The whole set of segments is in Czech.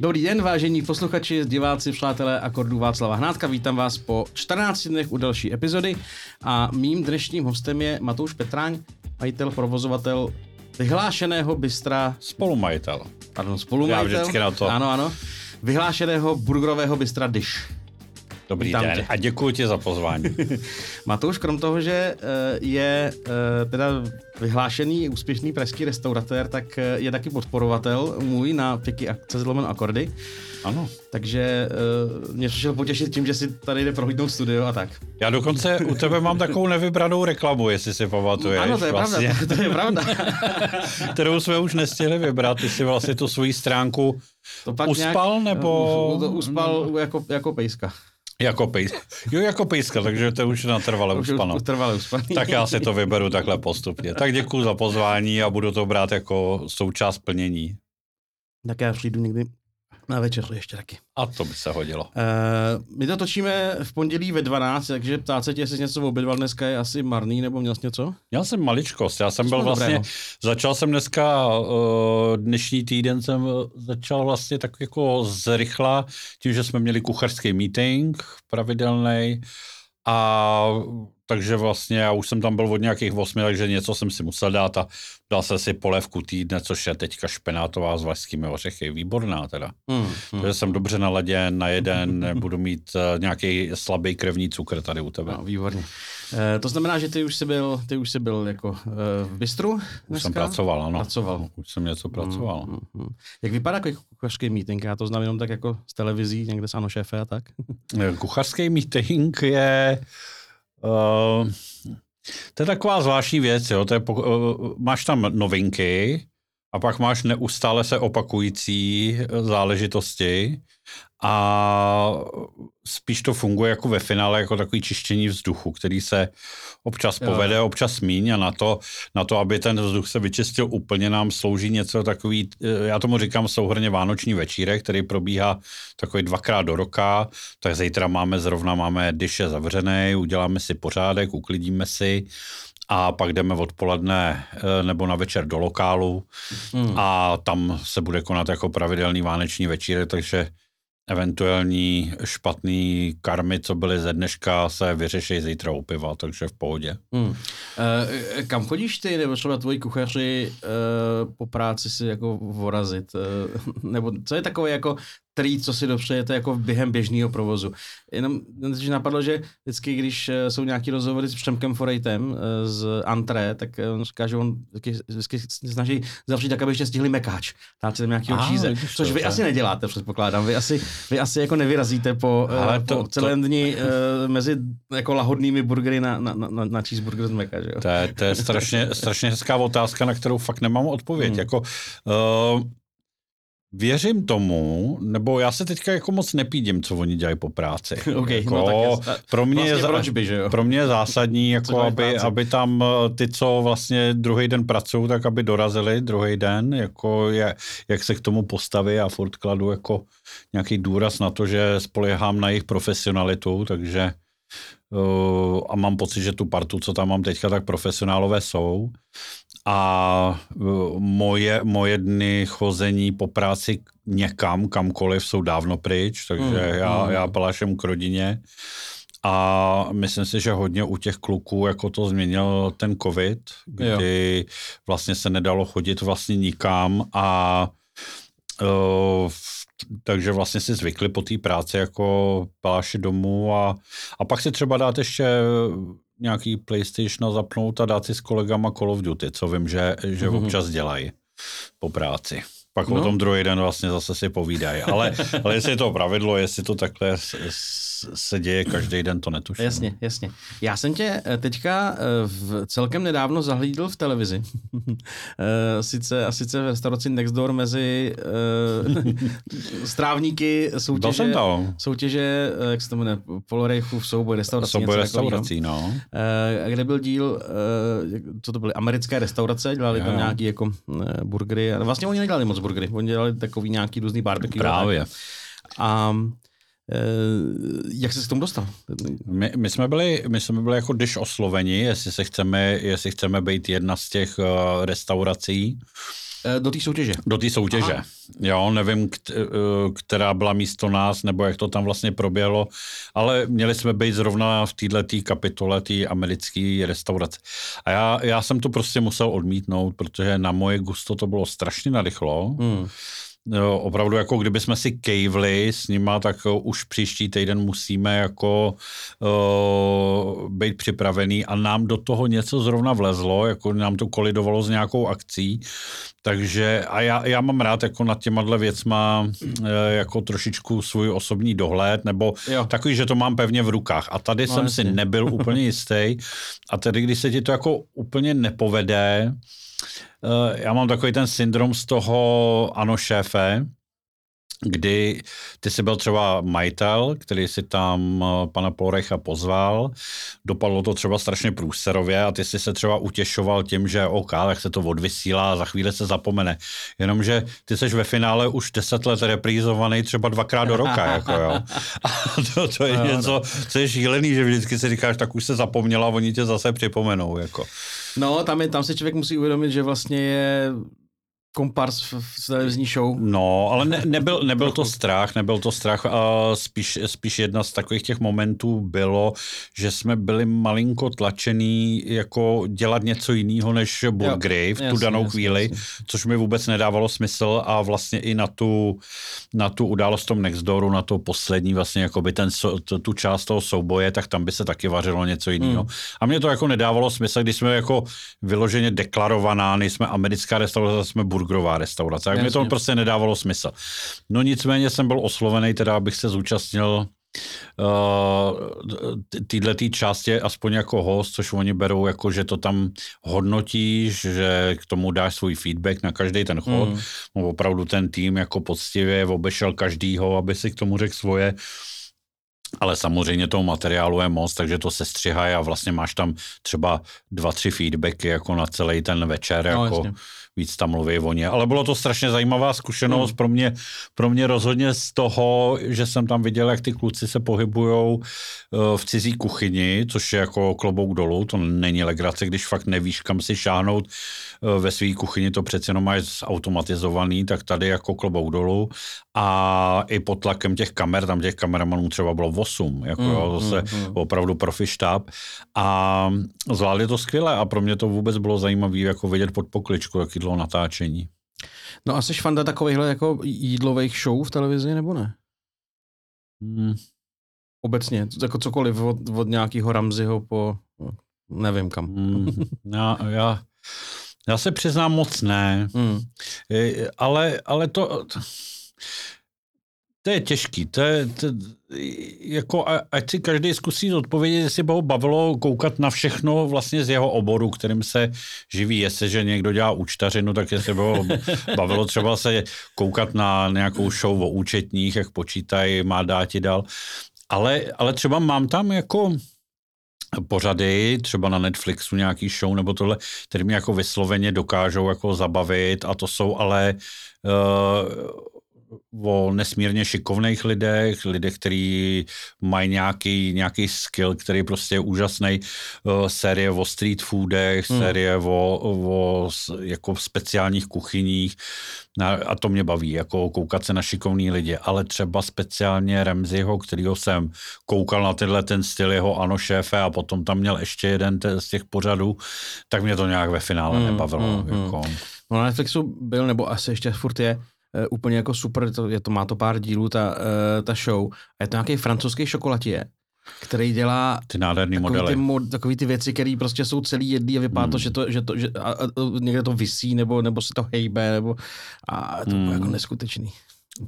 Dobrý den, vážení posluchači, diváci, přátelé akordu Václava Hnátka. Vítám vás po 14 dnech u další epizody a mým dnešním hostem je Matouš Petráň, majitel, provozovatel vyhlášeného bystra... Spolumajitel. Pardon, spolumajitel. Já vždycky na to. Ano, ano. Vyhlášeného burgerového bystra Dish. Dobrý Vítám den tě. a děkuji ti za pozvání. Matouš, krom toho, že eh, je eh, teda vyhlášený úspěšný pražský restauratér, tak eh, je taky podporovatel můj na Piky akce zlomen akordy. ano. Takže mě přišel potěšit tím, že si tady jde prohlídnout studio a tak. Já dokonce u tebe mám takovou nevybranou reklamu, jestli si pamatuješ. ano, to je vlastně, pravda, to je pravda. Kterou jsme už nestihli vybrat. Ty jsi vlastně tu svoji stránku To pak uspal, nějak, nebo... To uspal jako, jako pejska. Jako pejska. Jo, jako pejska, takže to už natrvale Už uspano. Utrvale uspaný. Tak já si to vyberu takhle postupně. Tak děkuji za pozvání a budu to brát jako součást plnění. Tak já přijdu někdy na večeři ještě taky. A to by se hodilo. Uh, my to točíme v pondělí ve 12, takže ptát se tě, jestli jsi něco obědval dneska je asi marný, nebo měl jsi něco? Já jsem maličkost, já jsem byl vlastně, dobrého. začal jsem dneska, uh, dnešní týden jsem eh, začal vlastně tak jako zrychla, tím, že jsme měli kuchařský meeting pravidelný a takže vlastně já už jsem tam byl od nějakých 8, takže něco jsem si musel dát a dal jsem si polévku týdne, což je teďka špenátová s vašskými ořechy, výborná teda. Hmm, hmm. Takže jsem dobře naladěn na jeden, budu mít uh, nějaký slabý krevní cukr tady u tebe. No, výborně. Uh, to znamená, že ty už jsi byl, ty už jsi byl jako uh, v bistru Už dneska? jsem pracoval, ano. Pracoval. Už jsem něco pracoval. Mm, mm, mm. Jak vypadá jako kuchařský meeting? Já to znám jenom tak jako z televizí, někde s Ano šéfe a tak. Kuchařský meeting je... Uh, to je taková zvláštní věc, jo. To je, uh, máš tam novinky a pak máš neustále se opakující záležitosti a spíš to funguje jako ve finále jako takový čištění vzduchu, který se občas Jo. povede, občas míň a na to, na to, aby ten vzduch se vyčistil úplně, nám slouží něco takový, eh, já tomu říkám souhrně Vánoční večírek, který probíhá takový dvakrát do roka, tak zítra máme zrovna, máme dyše zavřený, uděláme si pořádek, uklidíme si a pak jdeme odpoledne eh, nebo na večer do lokálu Mm. a tam se bude konat jako pravidelný vánoční večírek, takže eventuální špatný karmy, co byly ze dneška, se vyřeší zítra u piva, takže v pohodě. Hmm. Uh, kam chodíš ty, nebo třeba tvoji kuchaři uh, po práci si jako vorazit? Uh, nebo co je takové jako trý, co si dopřejete jako během běžného provozu? Jenom že napadlo, že vždycky, když eh, jsou nějaký rozhovory s Přemkem Forejtem eh, z Antré, tak eh, on říká, že on vždycky, vždycky snaží zavřít tak, aby ještě stihli mekáč. Dát si tam nějakého Aha, číze. Což to, vy to je- asi neděláte, předpokládám. Vy asi, vy asi jako nevyrazíte po, Ale to- to, po celém dni uh, mezi jako lahodnými burgery na, na, na, na cheeseburger z meka, že jo? To je, to je strašně, strašně hezká otázka, na kterou fakt nemám odpověď. Hmm. Jako, uh, věřím tomu, nebo já se teďka jako moc nepídím, co oni dělají po práci. OK, jako, no tak je- pro mě je Vlastně proč by, že jo? Pro mě je zásadní, jako aby, aby tam eh, ty, co vlastně druhý den pracují, tak aby dorazili druhý den, jako je, jak se k tomu postaví a furt kladu jako nějaký důraz na to, že spolehám na jejich profesionalitu, takže uh, a mám pocit, že tu partu, co tam mám teďka, tak profesionálové jsou. A uh, moje, moje dny chození po práci někam, kamkoliv, jsou dávno pryč, takže Mm, já, mm. já palášem k rodině. A myslím si, že hodně u těch kluků jako to změnil ten covid, kdy vlastně se nedalo chodit vlastně nikam a uh, takže vlastně si zvykli po té práci jako paláši domů a, a pak si třeba dát ještě nějaký PlayStation zapnout a dát si s kolegama Call of Duty, co vím, že, že Mhm. občas dělají po práci. Pak No. o tom druhý den vlastně zase si povídají. Ale, ale jestli je to pravidlo, jestli to takhle s- s- se děje každý den, to netuším. Jasně, jasně. Já jsem tě eh, teďka eh, v celkem nedávno zahlídl v televizi. Eh, sice, a sice v restauraci Next Door mezi strávníky soutěže, jsem to. soutěže, jak se to jmenuje, Polorejchův souboj restaurací. Souboj restaurací, no. Kde byl díl, co to byly, americké restaurace, dělali tam nějaký jako burgery. Vlastně oni nedělali moc burgery, oni dělali takový nějaký různý barbecue. Právě. A jak jsi se k tomu dostal? My, my, jsme byli, my jsme byli jako když osloveni, jestli, se chceme, jestli chceme být jedna z těch uh, restaurací. Eh, do té soutěže. Do té soutěže. Aha. Jo, nevím, eh, která byla místo nás, nebo jak to tam vlastně proběhlo, ale měli jsme být zrovna v této kapitole té americké restaurace. A já, já jsem to prostě musel odmítnout, protože na moje gusto to bylo strašně narychlo. Hmm. Opravdu jako kdyby jsme si kejvli s nima, tak už příští týden musíme jako uh, být připravený a nám do toho něco zrovna vlezlo, jako nám to kolidovalo s nějakou akcí, takže a já, já mám rád jako nad těma věcma uh, jako trošičku svůj osobní dohled, nebo jo. takový, že to mám pevně v rukách. A tady no, jsem jasně. si nebyl úplně jistý. A tedy, když se ti to jako úplně nepovede, Eh, já mám takový ten syndrom z toho ano šéfe, kdy ty jsi byl třeba majitel, který si tam eh, pana Porecha pozval, dopadlo to třeba strašně průserově a ty si se třeba utěšoval tím, že OK, tak se to odvysílá a za chvíli se zapomene. Jenomže ty jsi ve finále už deset let reprízovaný třeba dvakrát do roka, jako jo. A to, to je no, něco, no. co je šílený, že vždycky si říkáš, tak už se zapomněla, oni tě zase připomenou, jako. No, tam, je, tam se člověk musí uvědomit, že vlastně je kompars v, v televizní show. No, ale ne, nebyl, nebyl to strach, nebyl to strach a spíš, spíš jedna z takových těch momentů bylo, že jsme byli malinko tlačený jako dělat něco jiného než Burgrave v tu jasný, danou jasný, chvíli, jasný. což mi vůbec nedávalo smysl a vlastně i na tu, na tu událost tom Nextdooru, na to poslední vlastně jako by ten, tu část toho souboje, tak tam by se taky vařilo něco jiného. Hmm. A mě to jako nedávalo smysl, když jsme jako vyloženě deklarovaná, nejsme americká restaurace, jsme Burgrave burgerová restaurace. Tak mě to prostě nedávalo smysl. No nicméně jsem byl oslovený, teda abych se zúčastnil uh, týhle tý části aspoň jako host, což oni berou jako, že to tam hodnotíš, že k tomu dáš svůj feedback na každý ten chod. Mm. Opravdu ten tým jako poctivě obešel každýho, aby si k tomu řekl svoje. Ale samozřejmě toho materiálu je moc, takže to se střihá a vlastně máš tam třeba dva, tři feedbacky jako na celý ten večer. No, jako, jasně víc tam mluví o ně. Ale bylo to strašně zajímavá zkušenost hmm. pro, mě, pro mě rozhodně z toho, že jsem tam viděl, jak ty kluci se pohybují eh, v cizí kuchyni, což je jako klobouk dolů, to není legrace, když fakt nevíš, kam si šáhnout eh, ve své kuchyni, to přece jenom máš automatizovaný, tak tady jako klobouk dolů a i pod tlakem těch kamer, tam těch kameramanů třeba bylo 8, jako mm, jo, zase mm, mm. opravdu profi štáb a zvládli to skvěle a pro mě to vůbec bylo zajímavé jako vidět pod pokličku, jaký dlouho natáčení. No a jsi fanda takovýchhle jako jídlových show v televizi, nebo ne? Hmm. Obecně, jako cokoliv od, od nějakého Ramziho po no, nevím kam. Hmm. Já, já, já se přiznám moc ne, hmm. ale, ale to, to je těžký, to je, to, jako ať si každý zkusí odpovědět, jestli by ho bavilo koukat na všechno vlastně z jeho oboru, kterým se živí. Jestli, že někdo dělá účtařinu, tak jestli by ho bavilo třeba se koukat na nějakou show o účetních, jak počítají, má dáti dal. Ale, ale třeba mám tam jako pořady, třeba na Netflixu nějaký show nebo tohle, které mě jako vysloveně dokážou jako zabavit a to jsou ale uh, o nesmírně šikovných lidech, lidech, kteří mají nějaký, nějaký skill, který prostě je úžasný. Uh, série o street foodech, hmm. série o, o jako speciálních kuchyních a to mě baví, jako koukat se na šikovný lidi, ale třeba speciálně Remziho, kterýho jsem koukal na tenhle ten styl jeho ano šéfe a potom tam měl ještě jeden z těch pořadů, tak mě to nějak ve finále hmm, nebavilo. Hmm, jako. No na Netflixu byl, nebo asi ještě furt je, úplně jako super, to, je to, má to pár dílů, ta, uh, ta show. A je to nějaký francouzský šokolatier, který dělá ty nádherný takový modely. Ty, mo, takový ty věci, které prostě jsou celý jedný a vypadá hmm. to, že to, že to že, a, a, někde to visí, nebo, nebo se to hejbe, nebo a to hmm. jako neskutečný.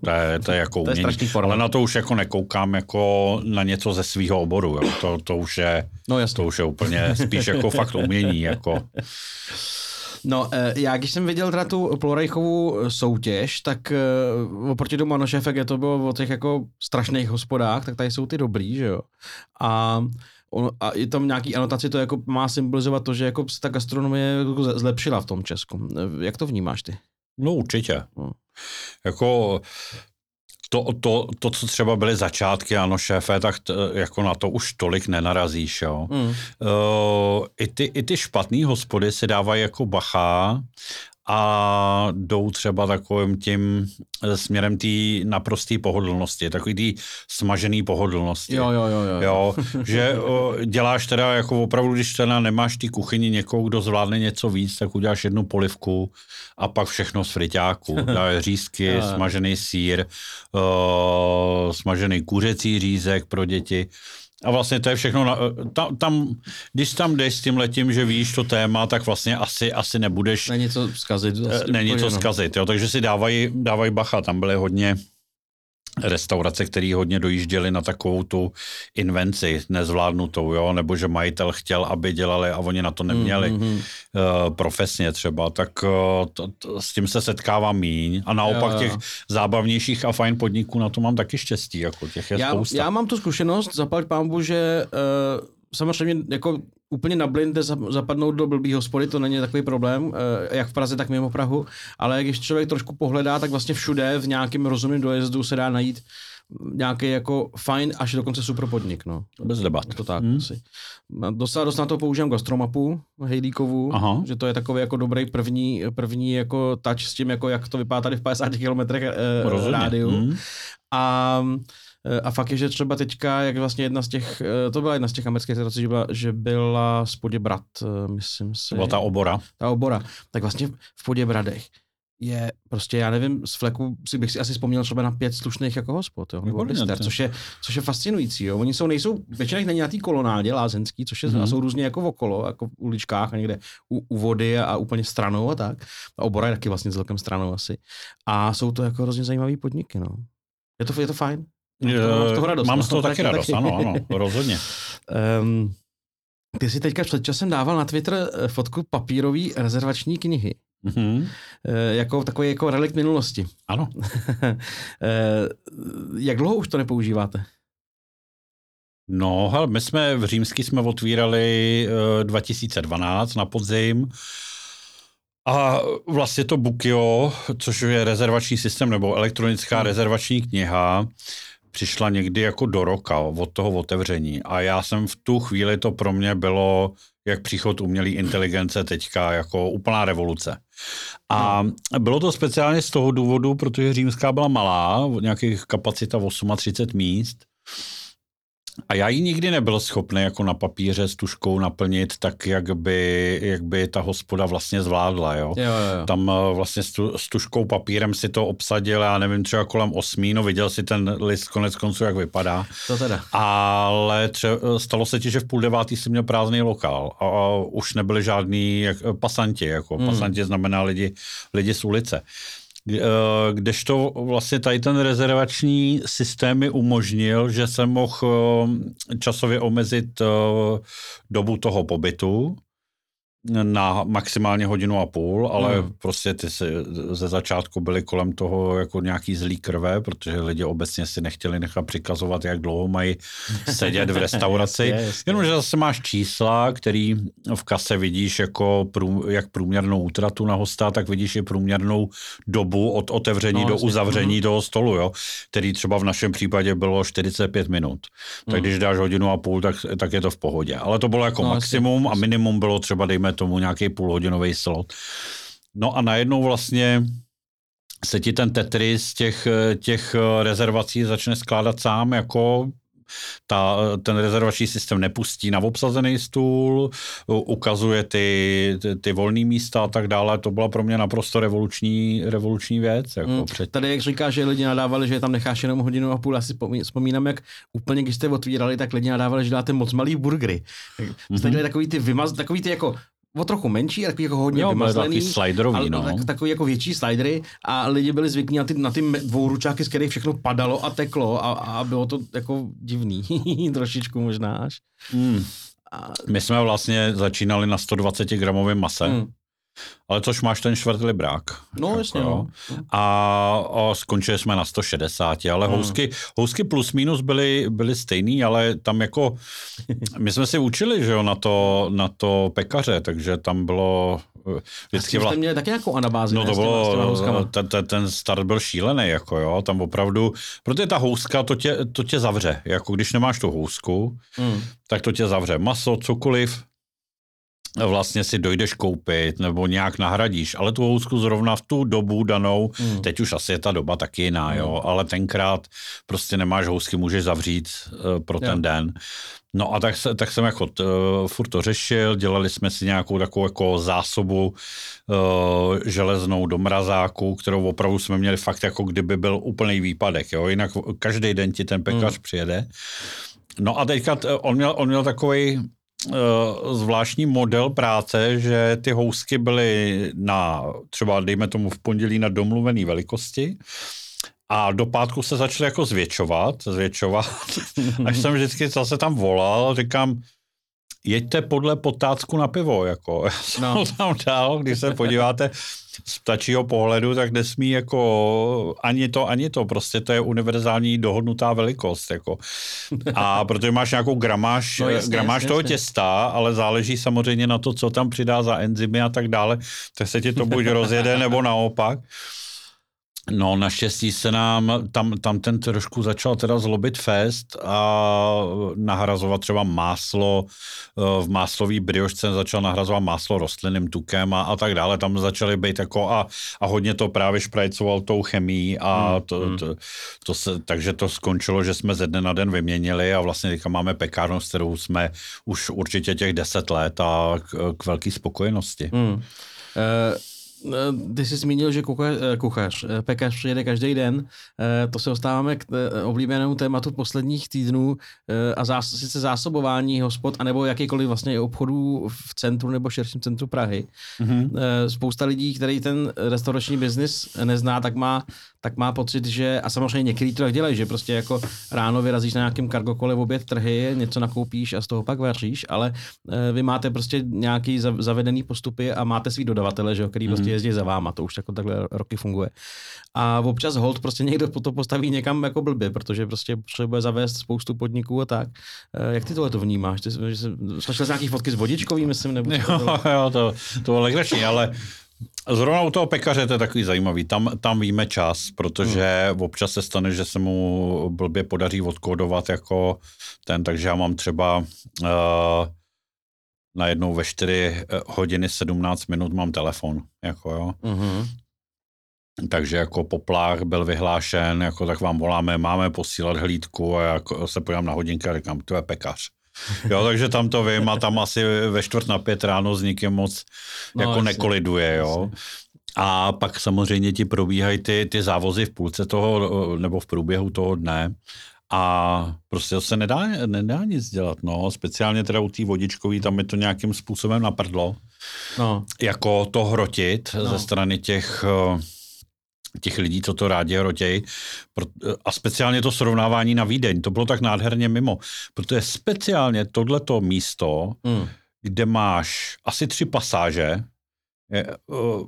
To je, to je jako to umění. Je ale na to už jako nekoukám jako na něco ze svého oboru. Jo. To, to, už je, no, to už je úplně spíš jako fakt umění. Jako. No, eh, já když jsem viděl teda tu Plorejchovou eh, soutěž, tak eh, oproti tomu Manošefek je to bylo o těch jako strašných hospodách, tak tady jsou ty dobrý, že jo. A On, a je tam nějaký anotaci, to jako má symbolizovat to, že jako se ta gastronomie jako zlepšila v tom Česku. Jak to vnímáš ty? No určitě. No. Jako to, to, to, co třeba byly začátky, ano, šéfe, tak t, jako na to už tolik nenarazíš, jo. Mm. Uh, i, ty, I ty špatný hospody si dávají jako bacha a jdou třeba takovým tím eh, směrem té naprosté pohodlnosti, takový té smažené pohodlnosti. Jo, jo, jo, jo. jo že o, děláš teda jako opravdu, když teda nemáš ty kuchyni někoho, kdo zvládne něco víc, tak uděláš jednu polivku a pak všechno z friťáku. Dáš řízky, smažený sír, o, smažený kuřecí řízek pro děti. A vlastně to je všechno, na, tam, tam, když tam jdeš s tím letím, že víš to téma, tak vlastně asi, asi nebudeš... Není co zkazit. Vlastně není co zkazit, jo, takže si dávají, dávají bacha, tam byly hodně restaurace, které hodně dojížděly na takovou tu invenci nezvládnutou, jo, nebo že majitel chtěl, aby dělali a oni na to neměli mm-hmm. uh, profesně třeba, tak uh, to, to, s tím se setkávám míň a naopak jo, jo. těch zábavnějších a fajn podniků na to mám taky štěstí, jako těch je já, spousta. Já mám tu zkušenost, zaplať pámbu, že uh, samozřejmě jako úplně na blinde zapadnout do blbý hospody, to není takový problém, eh, jak v Praze, tak mimo Prahu, ale když člověk trošku pohledá, tak vlastně všude v nějakém rozumném dojezdu se dá najít nějaký jako fajn až dokonce super podnik, no. Bez debat. To tak hmm. asi. Docela dost na to používám gastromapu Hejdíkovu, Aha. že to je takový jako dobrý první, první jako touch s tím, jako jak to vypadá tady v 50 kilometrech eh, rádiu. Hmm. A a fakt je, že třeba teďka, jak vlastně jedna z těch, eh, to byla jedna z těch amerických situací, že byla, že byla z Poděbrat, eh, myslím si. To byla ta obora. Ta obora. Tak vlastně v Poděbradech je prostě, já nevím, z fleku si bych si asi vzpomněl třeba na pět slušných jako hospod, jo, nebo lister, což je, což je fascinující, jo. Oni jsou, nejsou, většinou není na té kolonádě lázenský, což je, mm-hmm. a jsou různě jako okolo, jako v uličkách a někde u, u vody a, a úplně stranou a tak. A obora je taky vlastně celkem stranou asi. A jsou to jako hrozně zajímavé podniky, no. Je to, je to fajn. Mám z toho radost. Mám z toho no, taky radost, taky. ano, ano, rozhodně. um, ty jsi teďka před časem dával na Twitter eh, fotku papírové rezervační knihy. Mm-hmm. jako takový jako relikt minulosti. Ano. Eh, jak dlouho už to nepoužíváte? No, hele, my jsme v Římsky jsme otvírali 2012 na podzim. A vlastně to Bukio, což je rezervační systém nebo elektronická hmm. rezervační kniha, přišla někdy jako do roka od toho otevření. A já jsem v tu chvíli, to pro mě bylo jak příchod umělé inteligence teďka jako úplná revoluce. A bylo to speciálně z toho důvodu, protože římská byla malá, nějakých kapacita 38 míst a já ji nikdy nebyl schopný jako na papíře s tuškou naplnit tak, jak by, jak by ta hospoda vlastně zvládla. Jo? Jo, jo. Tam eh, vlastně s, tu, s tuškou papírem si to obsadil, já nevím, třeba kolem osmí, no viděl si ten list konec konců, jak vypadá. To teda. Ale tře, stalo se ti, že v půl devátý si měl prázdný lokál a, a už nebyli žádní jak, pasanti. Jako. Hmm. Pasanti znamená lidi, lidi z ulice. Eh, kdežto vlastně tady ten rezervační systém mi umožnil, že jsem mohl eh, časově omezit eh, dobu toho pobytu na maximálně hodinu a půl, ale hmm. prostě ty se, ze začátku byly kolem toho jako nějaký zlý krve, protože lidi obecně si nechtěli nechat přikazovat, jak dlouho mají sedět v restauraci. jasně, jasně. Jenomže zase máš čísla, který v kase vidíš jako prů, jak průměrnou útratu na hosta, tak vidíš i průměrnou dobu od otevření no, do uzavření hmm. toho stolu, jo, který třeba v našem případě bylo 45 minut. Tak hmm. když dáš hodinu a půl, tak, tak je to v pohodě. Ale to bylo jako no, maximum jasně. a minimum bylo třeba, dejme tomu nějaký půlhodinový slot. No a najednou vlastně se ti ten Tetris těch, těch rezervací začne skládat sám jako ta, ten rezervační systém nepustí na obsazený stůl, ukazuje ty, ty, ty volné místa a tak dále. To byla pro mě naprosto revoluční, revoluční věc. Jako hmm. před... Tady, jak říká, že lidi nadávali, že tam necháš jenom hodinu a půl, já si vzpomínám, jak úplně, když jste otvírali, tak lidi nadávali, že dáte moc malý burgery. Jste mm-hmm. takový ty vymaz, takový ty jako o trochu menší, takový jako hodně jo, vymazlený. sliderový, ale, no. Tak, takový jako větší slidery a lidi byli zvyklí na ty, na ty dvouručáky, z kterých všechno padalo a teklo a, a bylo to jako divný, trošičku možná až. Hmm. A... My jsme vlastně začínali na 120 gramovém mase. Hmm. Ale což máš ten čtvrt librák. No, jako, jasně. No. A, a skončili jsme na 160, ale hmm. housky, housky plus minus byly, byly stejný, ale tam jako, my jsme si učili, že jo, na to, na to pekaře, takže tam bylo eh, vždycky vlastně... měli taky nějakou anabázi. No to bylo, ten, ten, ten start byl šílený, jako jo, tam opravdu, protože ta houska, to tě, to tě zavře, jako když nemáš tu housku, hmm. tak to tě zavře. Maso, cokoliv, vlastně si dojdeš koupit nebo nějak nahradíš, ale tu housku zrovna v tu dobu danou, hmm. teď už asi je ta doba taky jiná, hmm. jo, ale tenkrát prostě nemáš housky, můžeš zavřít uh, pro ten den. No a tak, se, tak jsem jako t, uh, furt to řešil, dělali jsme si nějakou takovou jako zásobu uh, železnou do mrazáku, kterou opravdu jsme měli fakt jako kdyby byl úplný výpadek, jo, jinak každý den ti ten pekař hmm. přijede. No a teďka on měl, on měl takový Eh, zvláštní model práce, že ty housky byly na třeba, dejme tomu v pondělí na domluvené velikosti a do pátku se začaly jako zvětšovat, zvětšovat, až jsem vždycky zase tam volal, říkám, jeďte podle potácku na pivo, jako. Já jsem no. tam dal, když se podíváte z ptačího pohledu, tak nesmí jako ani to, ani to, prostě to je univerzální dohodnutá velikost, jako. A protože máš nějakou gramáž, no, jasně, gramáž jasně, toho jasně. těsta, ale záleží samozřejmě na to, co tam přidá za enzymy a tak dále, tak se ti to buď rozjede, nebo naopak. No naštěstí se nám tam, tam ten trošku začal teda zlobit fest a nahrazovat třeba máslo, eh, v máslový briošce začal nahrazovat máslo rostlinným tukem a, a tak dále. Tam začaly být jako a, a hodně to právě šprajcoval tou chemií a hmm, to, hmm. To, to se, takže to skončilo, že jsme ze dne na den vyměnili a vlastně teďka máme pekárnu, s kterou jsme už určitě těch deset let a k, k velké spokojenosti. Hmm. Uh... Eh, ty jsi zmínil, že eh, kuchař, eh, pekař přijede každý den. To se dostáváme k oblíbenému tématu posledních týdnů a zás, sice zásobování hospod, anebo jakýkoliv vlastně obchodů v centru nebo širším centru Prahy. Mm-hmm. Spousta lidí, který ten restaurační biznis nezná, tak má tak má pocit, že, a samozřejmě některý to tak dělají, že prostě jako ráno vyrazíš na nějakém kargokole v oběd trhy, něco nakoupíš a z toho pak vaříš, ale e, vy máte prostě nějaký zavedený postupy a máte svý dodavatele, že jo, který mm. prostě jezdí za váma, to už jako takhle roky funguje. A občas hold prostě někdo to postaví někam jako blbě, protože prostě potřebuje zavést spoustu podniků a tak. E, jak ty tohle to vnímáš? Ty, že jsi, nějaký fotky s vodičkový, myslím, nebo? Jo, jo, to, to bylo legrační, ale Zrovna u toho pekaře to je takový zajímavý. Tam, tam víme čas, protože hmm. občas se stane, že se mu blbě podaří odkódovat jako ten, takže já mám třeba uh, najednou ve 4 eh, hodiny 17 minut mám telefon. Jako jo. Hmm. Takže jako poplach byl vyhlášen, jako tak vám voláme, máme posílat hlídku a jako se podívám na hodinky a říkám, to je pekař. Jo, takže tam to vím a tam asi ve čtvrt na pět ráno s nikým moc no, jako jasně, nekoliduje, jo. A pak samozřejmě ti probíhají ty, ty závozy v půlce toho, nebo v průběhu toho dne a prostě se nedá, nedá nic dělat, no. Speciálně teda u té vodičkový, tam je to nějakým způsobem naprdlo. No. Jako to hrotit no. ze strany těch těch lidí, co to rádi hrotějí. A speciálně to srovnávání na Vídeň, to bylo tak nádherně mimo. Protože speciálně tohleto místo, mm. kde máš asi tři pasáže, je, uh,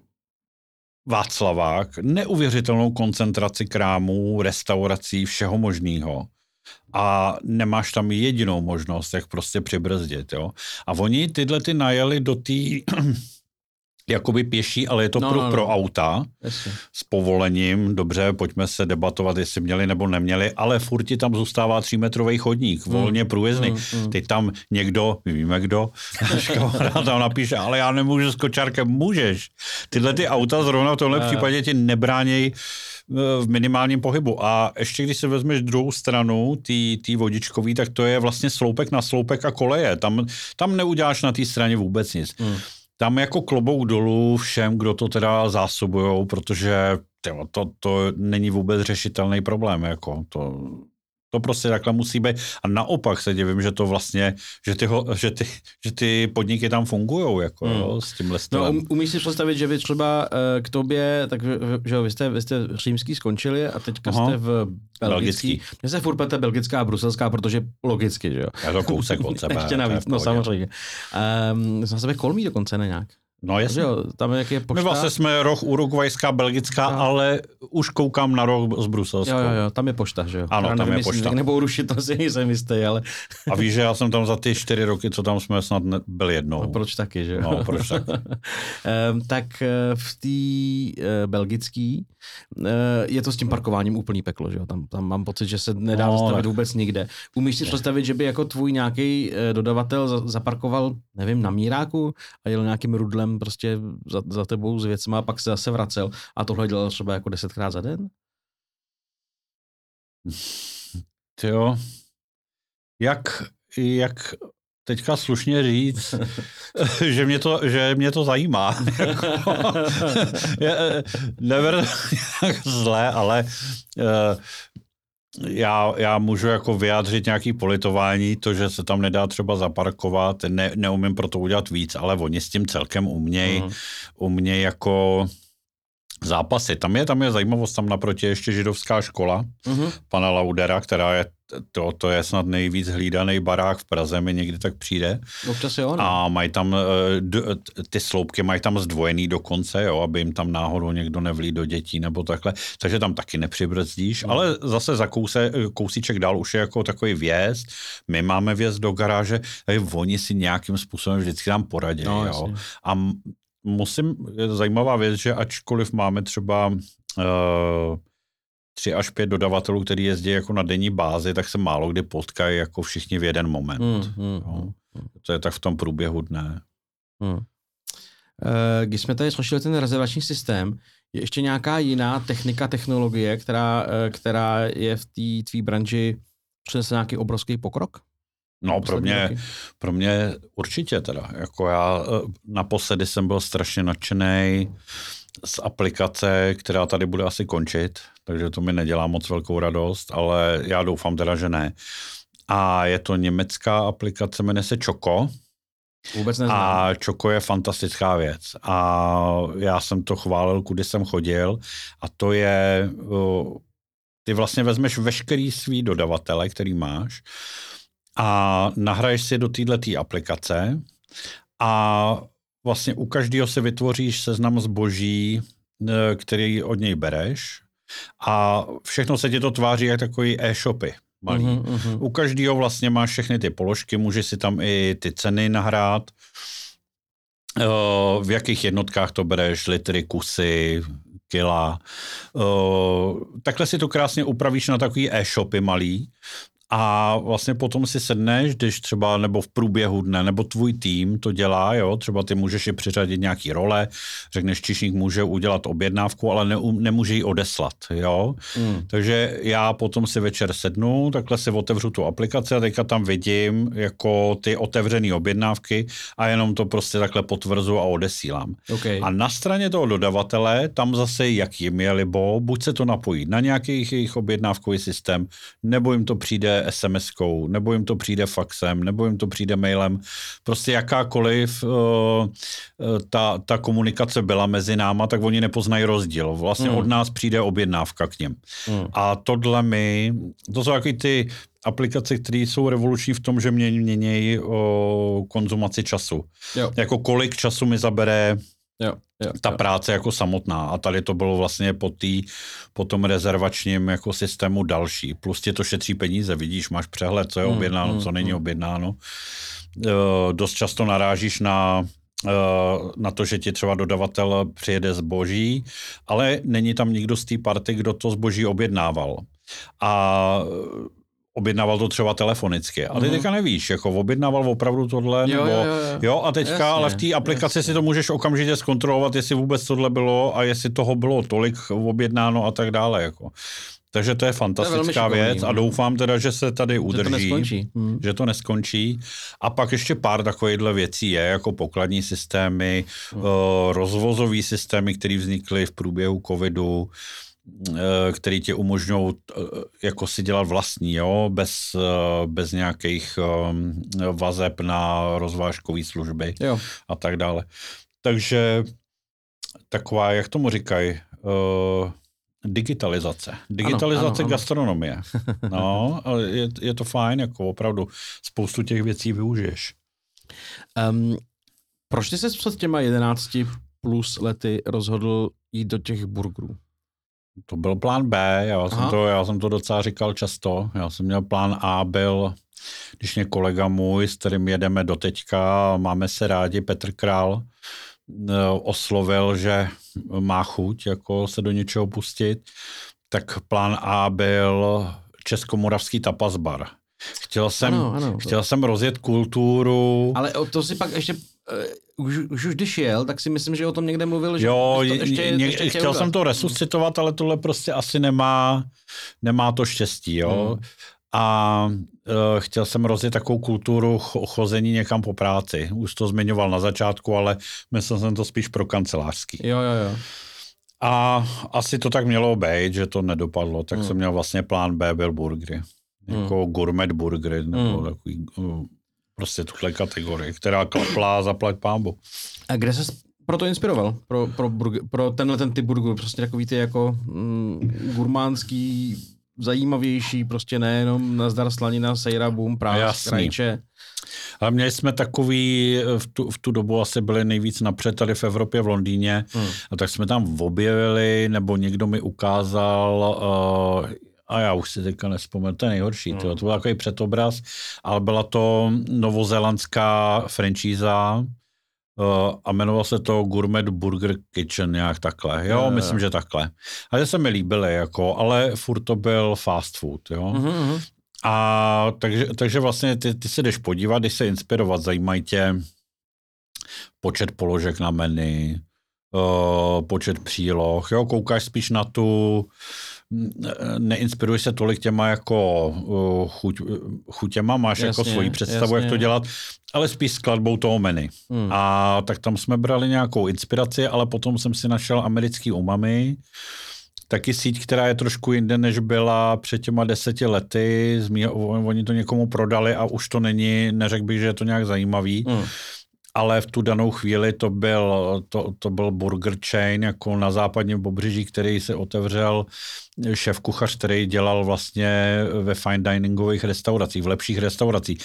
Václavák, neuvěřitelnou koncentraci krámů, restaurací, všeho možného. A nemáš tam jedinou možnost, jak prostě přibrzdit. Jo? A oni tyhle ty najeli do té jakoby pěší, ale je to no, pro, no, no. pro auta Jasně. s povolením. Dobře, pojďme se debatovat, jestli měli nebo neměli, ale furt ti tam zůstává třímetrový chodník, mm. volně průjezdný. Mm, mm. Teď tam někdo, my víme kdo, tam napíše, ale já nemůžu s kočárkem, můžeš. Tyhle ty auta zrovna v tomhle případě ti nebránějí eh, v minimálním pohybu. A ještě když se vezmeš druhou stranu, ty vodičkový, tak to je vlastně sloupek na sloupek a koleje. Tam, tam neuděláš na té straně vůbec nic. Mm tam jako klobouk dolů všem, kdo to teda zásobujou, protože tyjo, to, to není vůbec řešitelný problém. Jako to, to prostě takhle musí být. A naopak se divím, že to vlastně, že ty, že ty, že ty podniky tam fungují jako, hmm. jo, s tím No, um, umíš si představit, že vy třeba uh, k tobě, tak že jo, vy jste, vy jste římský skončili a teďka Aha. jste v belgický. Mně se furt pete belgická a bruselská, protože logicky, že jo. Já to kousek od sebe. Ještě navíc, no samozřejmě. Um, na sebe kolmí dokonce, ne nějak? No jasně. Jo, tam jak je pošta. My vlastně jsme roh urugvajská, belgická, no. ale už koukám na roh z bruselskou. Jo, jo, jo, tam je pošta, že jo. Ano, Já tam nevím, je pošta. Nebudou rušit, to si nejsem jistý, ale A víš, že já jsem tam za ty čtyři roky, co tam jsme, snad ne, byl jednou. no, proč taky, že jo. No, proč tak? Tak eh, v té belgický eh, je to s tím parkováním úplný peklo, že jo. Tam, tam mám pocit, že se nedá No, zastavit tak- vůbec nikde. Umíš si představit, že by jako tvůj nějaký dodavatel za- zaparkoval, nevím, na míráku a jel nějakým rudlem prostě za, za tebou s věcma a pak se zase vracel a tohle dělal třeba jako desetkrát za den? Jo. Jak, jak teďka slušně říct, že mě to, že mě to zajímá. Je, Never zlé, ale eh, já, já můžu jako vyjádřit nějaký politování, to, že se tam nedá třeba zaparkovat, ne, neumím pro to udělat víc, ale oni s tím celkem umějí, Mhm. umějí jako zápasy. Tam je, tam je zajímavost, tam naproti ještě židovská škola, Mhm. pana Laudera, která je, to, to je snad nejvíc hlídaný barák v Praze, mi někdy tak přijde. Občas jo, no. A mají tam, eh, ty sloupky mají tam zdvojený dokonce, jo, aby jim tam náhodou někdo nevlí do dětí nebo takhle. Takže tam taky nepřibrzdíš, Hmm. ale zase za kouse, kousíček dál už je jako takový vjezd. My máme vjezd do garáže, takže oni si nějakým způsobem vždycky tam poradí. No, jo. jasně. A musím, je zajímavá věc, že ačkoliv máme třeba uh, tři až pět dodavatelů, který jezdí jako na denní bázi, tak se málo kdy potkají jako všichni v jeden moment. Mm, mm, Jo. mm. To je tak v tom průběhu dne. Hmm. Eh, Když jsme tady složili ten rezervační systém, je ještě nějaká jiná technika, technologie, která, eh, která je v té tvý branži přinesla nějaký obrovský pokrok? No pro mě, roky? pro mě určitě teda. Jako já eh, naposledy jsem byl strašně nadšený z aplikace, která tady bude asi končit, takže to mi nedělá moc velkou radost, ale já doufám teda, že ne. A je to německá aplikace, jmenuje se Choco. Vůbec neznám. A Čoko je fantastická věc. A já jsem to chválil, kudy jsem chodil. A to je, ty vlastně vezmeš veškerý svý dodavatele, který máš a nahraješ si do této aplikace a vlastně u každého se vytvoříš seznam zboží, eh, který od něj bereš a všechno se ti to tváří jak takový e-shopy malý. Mhm, mhm. U každého vlastně máš všechny ty položky, můžeš si tam i ty ceny nahrát, Eh, v jakých jednotkách to bereš, litry, kusy, kila. Eh, Takhle si to krásně upravíš na takový e-shopy malý a vlastně potom si sedneš, když třeba nebo v průběhu dne, nebo tvůj tým to dělá, jo, třeba ty můžeš i přiřadit nějaký role, řekneš, čišník může udělat objednávku, ale ne, nemůže ji odeslat, jo. Mm. Takže já potom si večer sednu, takhle si otevřu tu aplikaci a teďka tam vidím jako ty otevřené objednávky a jenom to prostě takhle potvrzu a odesílám. Okay. A na straně toho dodavatele, tam zase jak jim je libo, buď se to napojí na nějaký jejich objednávkový systém, nebo jim to přijde SMS-kou, nebo jim to přijde faxem, nebo jim to přijde mailem. Prostě jakákoliv uh, uh, ta, ta komunikace byla mezi náma, tak oni nepoznají rozdíl. Vlastně Hmm. od nás přijde objednávka k něm. Mm. A tohle my, to jsou takový ty aplikace, které jsou revoluční v tom, že mě mění o konzumaci času. Jo, Jako kolik času mi zabere jo, jo. ta jo. práce jako samotná. A tady to bylo vlastně po, tý, po tom rezervačním jako systému další. Plus tě to šetří peníze, vidíš, máš přehled, co je Mm, objednáno, mm, co není mm. objednáno. E, dost často narážíš na e, na to, že ti třeba dodavatel přijede zboží, ale není tam nikdo z té party, kdo to zboží objednával. A objednával to třeba telefonicky. A ty Mhm. teďka nevíš, jako objednával opravdu tohle, Jo, nebo... jo, jo, jo. A teďka, Jasně, ale v té aplikaci si to můžeš okamžitě zkontrolovat, jestli vůbec tohle bylo a jestli toho bylo tolik objednáno a tak dále. Jako. Takže to je fantastická šikovný, věc a no. doufám teda, že se tady Že udrží. to neskončí. Mm. Že to neskončí. A pak ještě pár takovýchhle věcí je, jako pokladní systémy, Hmm. hmm. rozvozové systémy, které vznikly v průběhu covidu, eh, který ti umožňují eh, jako si dělat vlastní, jo, bez, eh, bez nějakých eh, vazeb na rozvážkové služby Jo, a tak dále. Takže taková, jak tomu říkají, digitalizace. Digitalizace ano, ano. gastronomie. No, ale je, je to fajn, jako opravdu spoustu těch věcí využiješ. Um, Proč ty se před těma 11 plus lety rozhodl jít do těch burgerů? To byl plán B, já jsem, to, já jsem to docela říkal často. Já jsem měl plán A, byl, když mě kolega můj, s kterým jedeme do teďka, máme se rádi, Petr Král, eh, oslovil, že má chuť jako se do něčeho pustit, tak plán A byl Českomoravský tapas bar. Chtěl jsem, ano, ano. chtěl jsem rozjet kulturu. Ale to si pak ještě uh, už, už, už když jel, tak si myslím, že o tom někde mluvil, že jo, to ještě, ně, ještě chtěl jsem to resuscitovat, ale tohle prostě asi nemá, nemá to štěstí, jo. Hmm. A uh, chtěl jsem rozjet takovou kulturu chození někam po práci. Už to zmiňoval na začátku, ale myslel jsem to spíš pro kancelářský. Jo, jo, jo. A asi to tak mělo být, že to nedopadlo, tak hmm. jsem měl vlastně plán B, byl burgery. Jako hmm. gourmet burgery, nebo hmm. takový, uh, prostě tuhle kategorie, která klapla zaplať pámbu. A kde se pro to inspiroval? Pro, pro, burger, pro tenhle ten typ burgerů? Prostě takový ty jako mm, gurmánský, zajímavější, prostě nejenom nazdar slanina, sejra, boom, prásk, krajče. Ale měli jsme takový, v tu, v tu dobu asi byli nejvíc napřed tady v Evropě, v Londýně, hmm. a tak jsme tam objevili, nebo někdo mi ukázal, uh, a já už si teďka nespomenu, to je nejhorší, hmm. to, byl takový předobraz, ale byla to novozelandská franšíza uh, a jmenoval se to Gourmet Burger Kitchen, nějak takhle, jo, je, myslím, je. že takhle. A že se mi líbily, jako, ale furt to byl fast food, jo. Mm-hmm. A takže, takže vlastně ty, ty se jdeš podívat, když se inspirovat, zajímají tě počet položek na menu, uh, počet příloh, jo, koukáš spíš na tu, neinspiruje se tolik těma jako uh, chuť, chutěma, máš jako jasně, jako svoji představu, jasně. jak to dělat, ale spíš skladbou toho menu. Hmm. A tak tam jsme brali nějakou inspiraci, ale potom jsem si našel americký umami, taky síť, která je trošku jinde, než byla před těma deseti lety. Oni to někomu prodali a už to není, neřekl bych, že je to nějak zajímavý. Hmm ale v tu danou chvíli to byl, to, to byl burger chain jako na západním pobřeží, který se otevřel šéf kuchař, který dělal vlastně ve fine diningových restauracích, v lepších restauracích.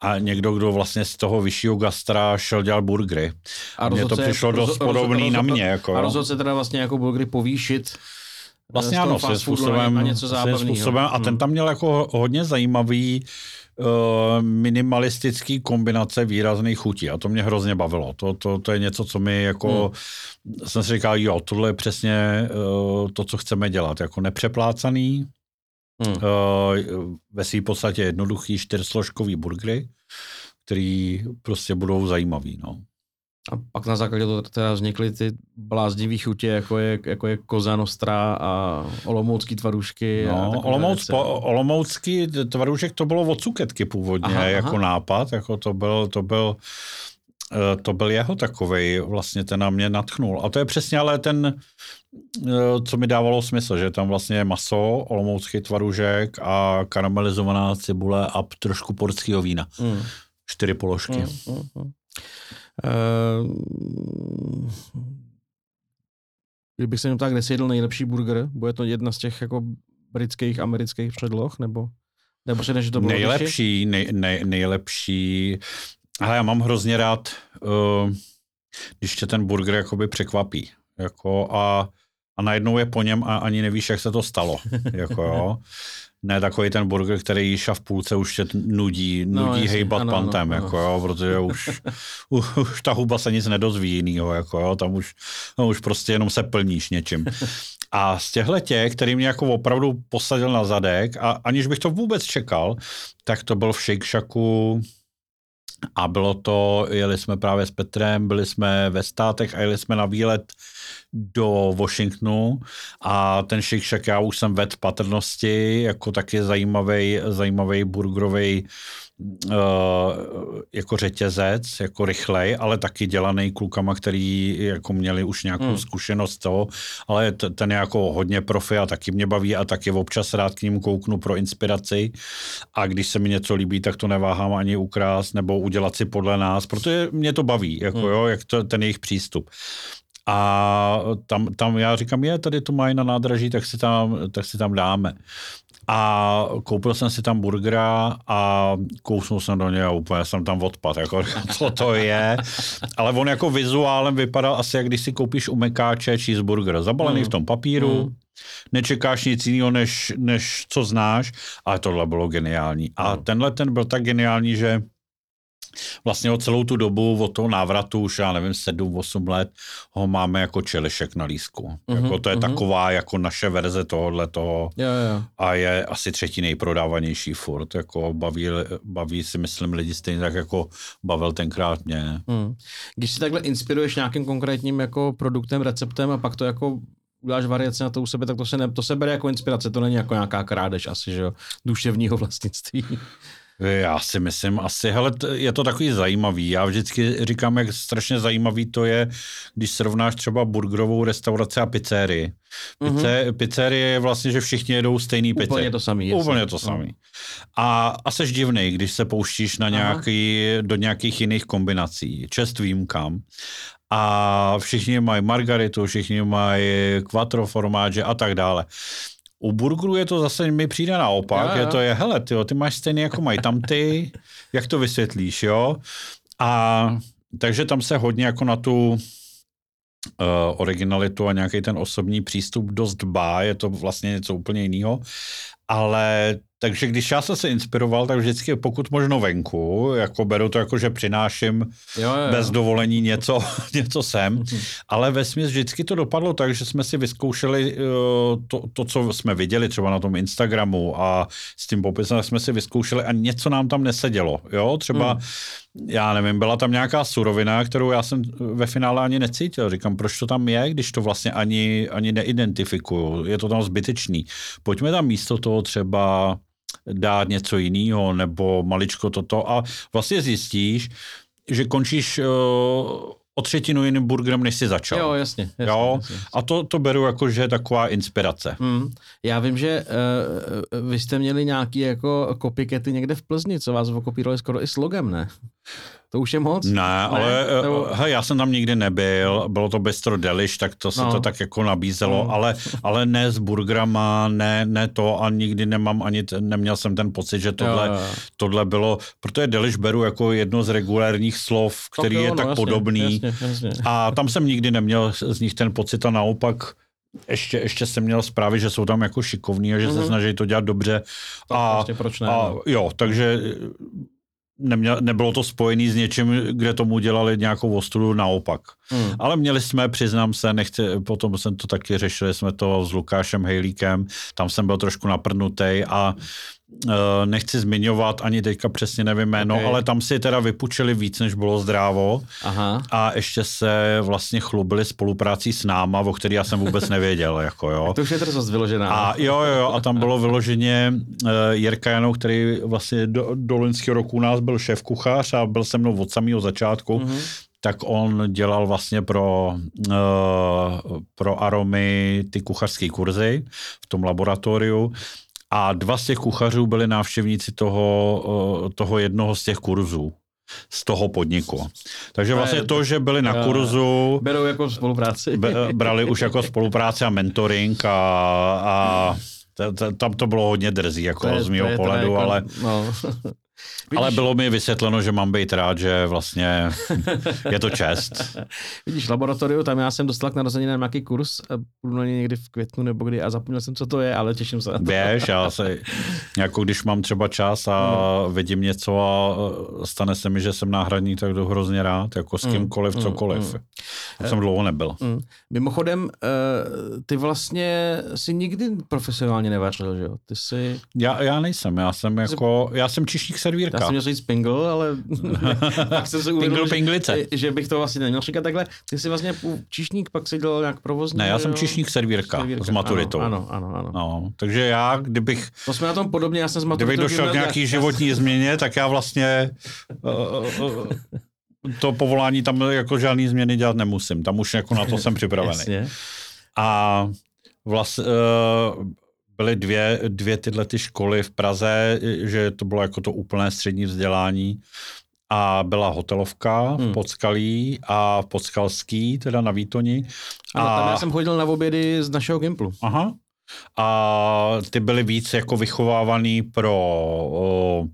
A někdo, kdo vlastně z toho vyššího gastra šel dělat burgery. A, mně to přišlo roz, dost podobný na mě. Jako, a rozhodl se teda vlastně jako burgery povýšit Vlastně ano, se způsobem, a něco způsobem a ten hmm. tam měl jako hodně zajímavý minimalistický kombinace výrazných chutí a to mě hrozně bavilo. To, to, to je něco, co mi jako, hmm. jsem si říkal, jo, tohle je přesně uh, to, co chceme dělat, jako nepřeplácaný, hmm. uh, ve své podstatě jednoduchý čtyřsložkový burgery, který prostě budou zajímavý, no. A pak na základě toho teda vznikly ty bláznivý chutě, jako je, jako je Koza Nostra a olomoucký tvarušky. No, Olomouc, po, olomoucký tvarušek to bylo od cuketky původně, aha, jako aha. nápad, jako to byl, to byl, eh, to byl jeho takovej, vlastně ten na mě natchnul. A to je přesně ale ten, eh, co mi dávalo smysl, že tam vlastně je maso, olomoucký tvaružek a karamelizovaná cibule a trošku portského vína. Mm. Čtyři položky. Mm, mm, mm. Uh, kdybych se měl tak, kde si jedl nejlepší burger, bude to jedna z těch jako britských, amerických předloh, nebo, nebo že než to bylo Nejlepší, nej, nej, nejlepší, ale já mám hrozně rád, uh, když tě ten burger jakoby překvapí. Jako a, a najednou je po něm a ani nevíš, jak se to stalo. jako jo. Ne takový ten burger, který jíš a v půlce už tě nudí, no, nudí no, hejbat ano, pantem, ano, jako jo, protože už, už ta huba se nic nedozví jinýho, jako jo, tam už, no, už prostě jenom se plníš něčím. A z těchhle těch, který mě jako opravdu posadil na zadek a aniž bych to vůbec čekal, tak to byl v Shake Shacku a bylo to, jeli jsme právě s Petrem, byli jsme ve státech a jeli jsme na výlet do Washingtonu. A ten Shake Shack já už jsem ved patrnosti, jako taky zajímavý, zajímavý burgerový jako řetězec, jako rychlej, ale taky dělaný klukama, který jako měli už nějakou hmm. zkušenost toho, ale t- ten je jako hodně profi a taky mě baví a taky občas rád k ním kouknu pro inspiraci a když se mi něco líbí, tak to neváhám ani ukrást nebo udělat si podle nás, protože mě to baví, jako hmm. jo, jak to, ten jejich přístup. A tam, tam já říkám, je, tady to mají na nádraží, tak si tam, tak si tam dáme. A koupil jsem si tam burgera a kousnul jsem do něj a úplně jsem tam odpad, jako co to je. Ale on jako vizuálem vypadal asi, jak když si koupíš u Mekáče cheeseburger, zabalený mm. v tom papíru, mm. nečekáš nic jiného, než, než co znáš, ale tohle bylo geniální. A mm. tenhle ten byl tak geniální, že vlastně o celou tu dobu, od toho návratu, už já nevím, 7-8 let, ho máme jako čelešek na lísku. Mm-hmm, jako to je mm-hmm. taková jako naše verze tohohle toho jo, jo. a je asi třetí nejprodávanější furt. Jako baví, baví si myslím lidi stejně tak jako bavil tenkrát mě. Mm. Když si takhle inspiruješ nějakým konkrétním jako produktem, receptem a pak to jako uděláš variace na to u sebe, tak to se, ne, to se bere jako inspirace, to není jako nějaká krádež asi, že jo, duševního vlastnictví. Já si myslím asi, hele, je to takový zajímavý. Já vždycky říkám, jak strašně zajímavý to je, když srovnáš třeba burgerovou restauraci a pizzerii. Pice, mm-hmm. Pizzerie je vlastně, že všichni jedou stejný pizze. Úplně to samý. Úplně to samý. A, a seš divný, když se pouštíš na nějaký, do nějakých jiných kombinací. Čest výjimkám. A všichni mají margaritu, všichni mají quattro formáže a tak dále. U burgeru je to zase, mi přijde naopak, jo, jo. je to je, hele, tyjo, ty máš stejný jako mají tam ty, jak to vysvětlíš, jo? A takže tam se hodně jako na tu uh, originalitu a nějaký ten osobní přístup dost dbá, je to vlastně něco úplně jiného, ale takže když já jsem se inspiroval, tak vždycky pokud možno venku, jako beru to jako, že přináším jo, jo, jo. bez dovolení něco, něco sem, ale ve směs vždycky to dopadlo tak, že jsme si vyzkoušeli uh, to, to, co jsme viděli třeba na tom Instagramu a s tím popisem jsme si vyzkoušeli a něco nám tam nesedělo, jo, třeba hmm já nevím, byla tam nějaká surovina, kterou já jsem ve finále ani necítil. Říkám, proč to tam je, když to vlastně ani, ani neidentifikuju. Je to tam zbytečný. Pojďme tam místo toho třeba dát něco jiného nebo maličko toto a vlastně zjistíš, že končíš uh, o třetinu jiným burgerem, než jsi začal. Jo, jasně. jasně, jo? jasně. A to, to beru jako, že je taková inspirace. Hmm. Já vím, že uh, vy jste měli nějaký jako copycaty někde v Plzni, co vás okopírovali skoro i s logem, ne? To už je moc? Ne, ne ale eh, nebo... hej, já jsem tam nikdy nebyl, bylo to Bistro Delish, tak to se no. to tak jako nabízelo, no. ale, ale ne s burgerama, ne, ne to a nikdy nemám ani, neměl jsem ten pocit, že tohle, jo, jo. tohle bylo, protože Delish beru jako jedno z regulérních slov, který tak jo, je no, tak jasně, podobný jasně, jasně. a tam jsem nikdy neměl z nich ten pocit a naopak ještě, ještě jsem měl zprávy, že jsou tam jako šikovní a že mm-hmm. se mhm. snaží to dělat dobře. Tak a, vlastně proč ne, a no. jo, takže neměl, nebylo to spojené s něčím, kde tomu dělali nějakou ostudu naopak. Hmm. Ale měli jsme, přiznám se, nechci, potom jsem to taky řešili, jsme to s Lukášem Hejlíkem, tam jsem byl trošku naprnutý a nechci zmiňovat, ani teďka přesně nevím jméno, okay. ale tam si teda vypučili víc, než bylo zdrávo Aha. a ještě se vlastně chlubili spoluprácí s náma, o který já jsem vůbec nevěděl. Jako, jo. To už je drzost vyložená. A jo, jo, jo, a tam bylo vyloženě uh, Jirka Janou, který vlastně do, do loňského roku u nás byl šéf kuchař a byl se mnou od samého začátku, mm-hmm tak on dělal vlastně pro, uh, pro aromy ty kuchařské kurzy v tom laboratoriu a dva z těch kuchařů byli návštěvníci toho, toho jednoho z těch kurzů z toho podniku. Takže vlastně to, že byli na kurzu... Berou jako spolupráci. Brali už jako spolupráci a mentoring a, a tam to bylo hodně drzí, jako to je, z mého pohledu, jako, ale... No. Vidíš, Ale bylo mi vysvětleno, že mám být rád, že vlastně je to čest. Vidíš, laboratoriu, tam já jsem dostal k na nějaký kurz, budu na někdy v květnu nebo kdy a zapomněl jsem, co to je, ale těším se na to. Běž, já se, jako když mám třeba čas a no. vidím něco a stane se mi, že jsem náhradní, tak jdu hrozně rád, jako s mm, kýmkoliv, mm, cokoliv. Mm, mm. jsem dlouho nebyl. Mm. Mimochodem, eh, ty vlastně si nikdy profesionálně nevařil, že jo? Ty jsi... Já, já nejsem, já jsem jako, já jsem čišník servírka. Já jsem měl říct Pingle, ale pak jsem se uvědomil, že, že, bych to vlastně neměl říkat takhle. Ty jsi vlastně číšník, pak si dělal nějak provozní. Ne, já jsem číšník servírka, servírka, s maturitou. Ano, ano, ano. No, takže já, kdybych... To jsme na tom podobně, já jsem s maturitou... Kdybych došel k nějaký životní změně, tak já vlastně... Uh, uh, to povolání tam jako žádný změny dělat nemusím. Tam už jako na to jsem připravený. Jasně. A vlastně uh, byly dvě, dvě tyhle ty školy v Praze, že to bylo jako to úplné střední vzdělání a byla hotelovka hmm. v Podskalí a v Podskalský, teda na Výtoni. A, a tam já jsem chodil na obědy z našeho Gimplu. Aha. a ty byly víc jako vychovávaný pro o,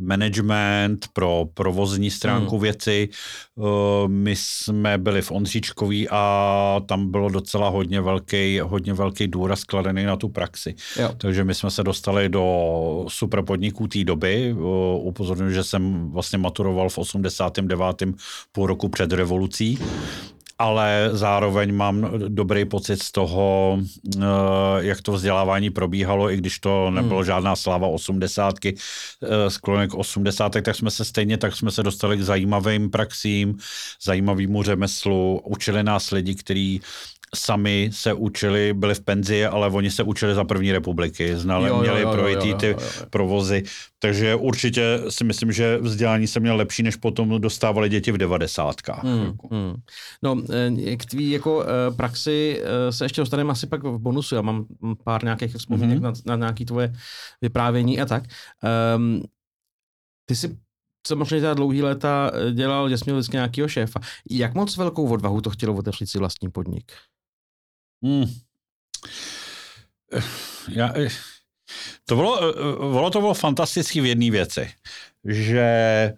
management, pro provozní stránku hmm. věci. My jsme byli v Ondříčkový a tam bylo docela hodně velký, hodně velký důraz kladený na tu praxi. Jo. Takže my jsme se dostali do super podniků té doby. Upozorňuji, že jsem vlastně maturoval v 89. půl roku před revolucí ale zároveň mám dobrý pocit z toho, eh, jak to vzdělávání probíhalo, i když to nebylo hmm. žádná sláva osmdesátky, eh, sklonek osmdesátek, tak jsme se stejně, tak jsme se dostali k zajímavým praxím, zajímavému řemeslu, učili nás lidi, kteří sami se učili, byli v penzi, ale oni se učili za první republiky, znali, jo, měli jo, projít ty jo, jo, jo. provozy, takže určitě si myslím, že vzdělání se měl lepší, než potom dostávali děti v devadesátkách. Hmm, jako. hmm. No, eh, k tvý jako eh, praxi eh, se ještě dostaneme asi pak v bonusu, já mám pár nějakých vzpomínek mm-hmm. na, na nějaké tvoje vyprávění a tak. Um, ty si samozřejmě ta dlouhý léta dělal, že jsi měl vždycky nějakého šéfa. Jak moc velkou odvahu to chtělo otevřít si vlastní podnik? Hmm. Já, to bylo, bylo to bylo fantastický v jedné věci, že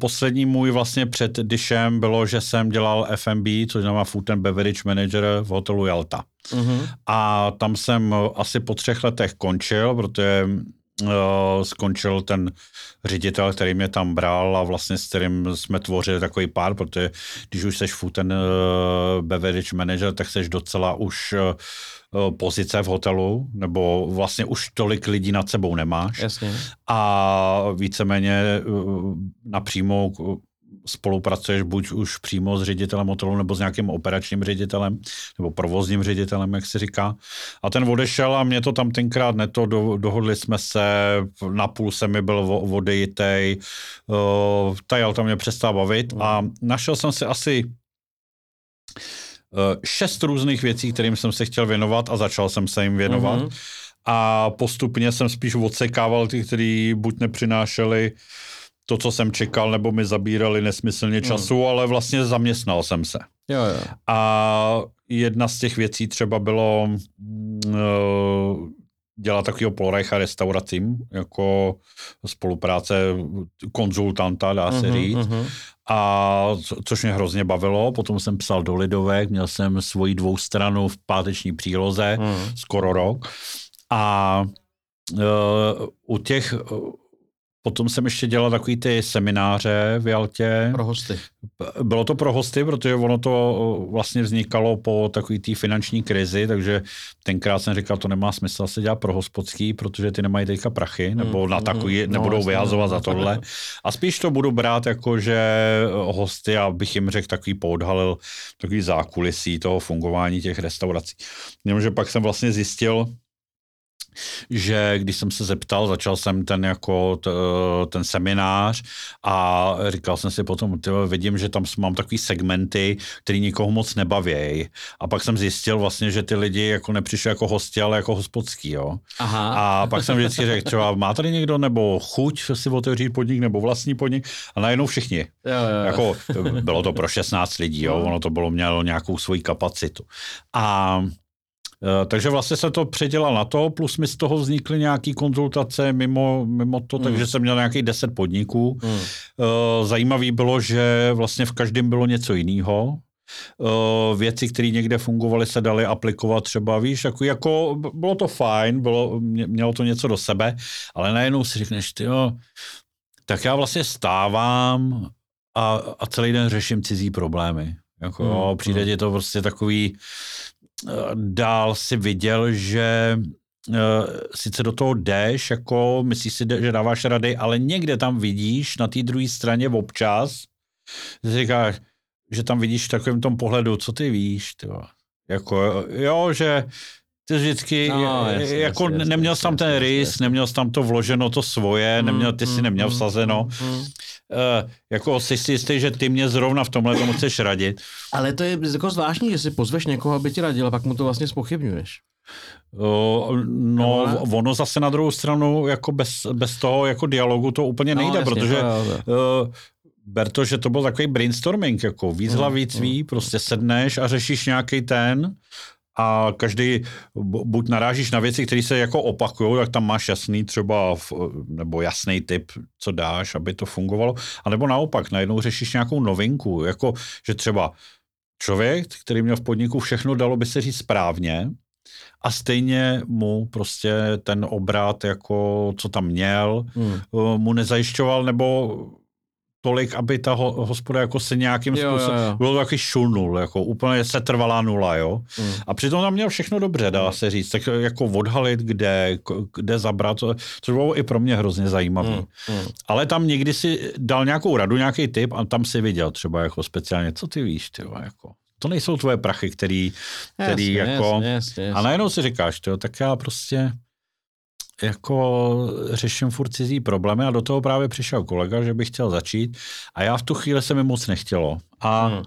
poslední můj vlastně před Dishem bylo, že jsem dělal FMB, což znamená Food and Beverage Manager v hotelu Jalta. Uh-huh. A tam jsem asi po třech letech končil, protože skončil ten ředitel, který mě tam bral a vlastně s kterým jsme tvořili takový pár, protože když už seš and uh, beverage manager, tak seš docela už uh, pozice v hotelu, nebo vlastně už tolik lidí nad sebou nemáš. Jasně. A víceméně napřímo spolupracuješ buď už přímo s ředitelem hotelu nebo s nějakým operačním ředitelem nebo provozním ředitelem, jak se říká. A ten odešel a mě to tam tenkrát neto, do, dohodli jsme se, na půl se mi byl odejitej, uh, ta tam mě přestal bavit a našel jsem si asi uh, šest různých věcí, kterým jsem se chtěl věnovat a začal jsem se jim věnovat. Mm-hmm. A postupně jsem spíš odsekával ty, který buď nepřinášeli uh, to, co jsem čekal, nebo mi zabírali nesmyslně hmm. času, hmm. ale vlastně zaměstnal jsem se. Jo, jo. A jedna z těch věcí třeba bylo uh, dělat takového Polreicha restauracím, jako spolupráce konzultanta, dá se uh-huh, říct. Uh-huh. A co, což mě hrozně bavilo. Potom jsem psal do Lidovek, měl jsem svoji dvoustranu v páteční příloze, uh-huh. skoro rok. A uh, u těch Potom jsem ještě dělal takový ty semináře v Jaltě. Pro hosty. Bylo to pro hosty, protože ono to vlastně vznikalo po takový té finanční krizi, takže tenkrát jsem říkal, to nemá smysl se dělat pro hospodský, protože ty nemají teďka prachy, nebo mm, na takový, mm, nebudou no, vyhazovat za tohle. A spíš to budu brát jako, že hosty, abych jim řekl takový poodhalil takový zákulisí toho fungování těch restaurací. Jenomže pak jsem vlastně zjistil, že když jsem se zeptal, začal jsem ten jako t, ten seminář a říkal jsem si potom, tyjo, vidím, že tam mám takový segmenty, který nikoho moc nebaví. A pak jsem zjistil vlastně, že ty lidi jako nepřišli jako hosti, ale jako hospodský, jo. Aha. A pak jsem vždycky řekl, třeba má tady někdo nebo chuť si otevřít podnik nebo vlastní podnik a najednou všichni. Jo, jo. Jako, bylo to pro 16 lidí, jo, ono to bylo, mělo nějakou svoji kapacitu. A Eh, takže vlastně se to předělal na to, plus mi z toho vznikly nějaké konzultace mimo, mimo to, mm. takže jsem měl nějakých deset podniků. Mm. Zajímavý bylo, že vlastně v každém bylo něco jiného. Eh, věci, které někde fungovaly, se daly aplikovat třeba, víš, jako, jako bylo to fajn, bylo, mělo to něco do sebe, ale najednou si řekneš, ty jo, tak já vlastně stávám a, a celý den řeším cizí problémy. Jako, mm, jo, přijde mm. ti to prostě takový, dál si viděl, že uh, sice do toho jdeš, jako myslíš si, že dáváš rady, ale někde tam vidíš na té druhé straně občas, že říkáš, že tam vidíš v takovém tom pohledu, co ty víš, tyvo. Jako, jo, že ty vždycky, no, jasný, jako jasný, neměl jsi tam ten rys, neměl jsi tam to vloženo to svoje, mm, neměl, ty mm, si neměl mm, vsazeno. Mm. Uh, jako jsi si jistý, že ty mě zrovna v tomhle tomu chceš radit. Ale to je jako zvláštní, že si pozveš někoho, aby ti radil a pak mu to vlastně spochybňuješ. Uh, no, no ono zase na druhou stranu, jako bez, bez toho jako dialogu to úplně no, nejde, jasně, protože to, uh, ber to, že to byl takový brainstorming, jako víc mm, mm, prostě sedneš a řešíš nějaký ten a každý, buď narážíš na věci, které se jako opakují, tak tam máš jasný třeba, nebo jasný typ, co dáš, aby to fungovalo, a nebo naopak, najednou řešíš nějakou novinku, jako, že třeba člověk, který měl v podniku všechno, dalo by se říct správně, a stejně mu prostě ten obrat, jako co tam měl, hmm. mu nezajišťoval, nebo tolik, aby ta ho, hospoda jako se nějakým způsobem, bylo taky šulnul, jako úplně se trvalá nula, jo. Mm. A přitom tam měl všechno dobře, dá se říct, tak jako odhalit, kde, kde zabrat, což bylo i pro mě hrozně zajímavé. Mm. Mm. Ale tam někdy si dal nějakou radu, nějaký tip a tam si viděl třeba jako speciálně, co ty víš, ty jako. To nejsou tvoje prachy, který, který jasně, jako... Jasně, jasně, jasně. A najednou si říkáš, tyjo, tak já prostě jako řeším furt cizí problémy a do toho právě přišel kolega, že bych chtěl začít a já v tu chvíli se mi moc nechtělo. A hmm.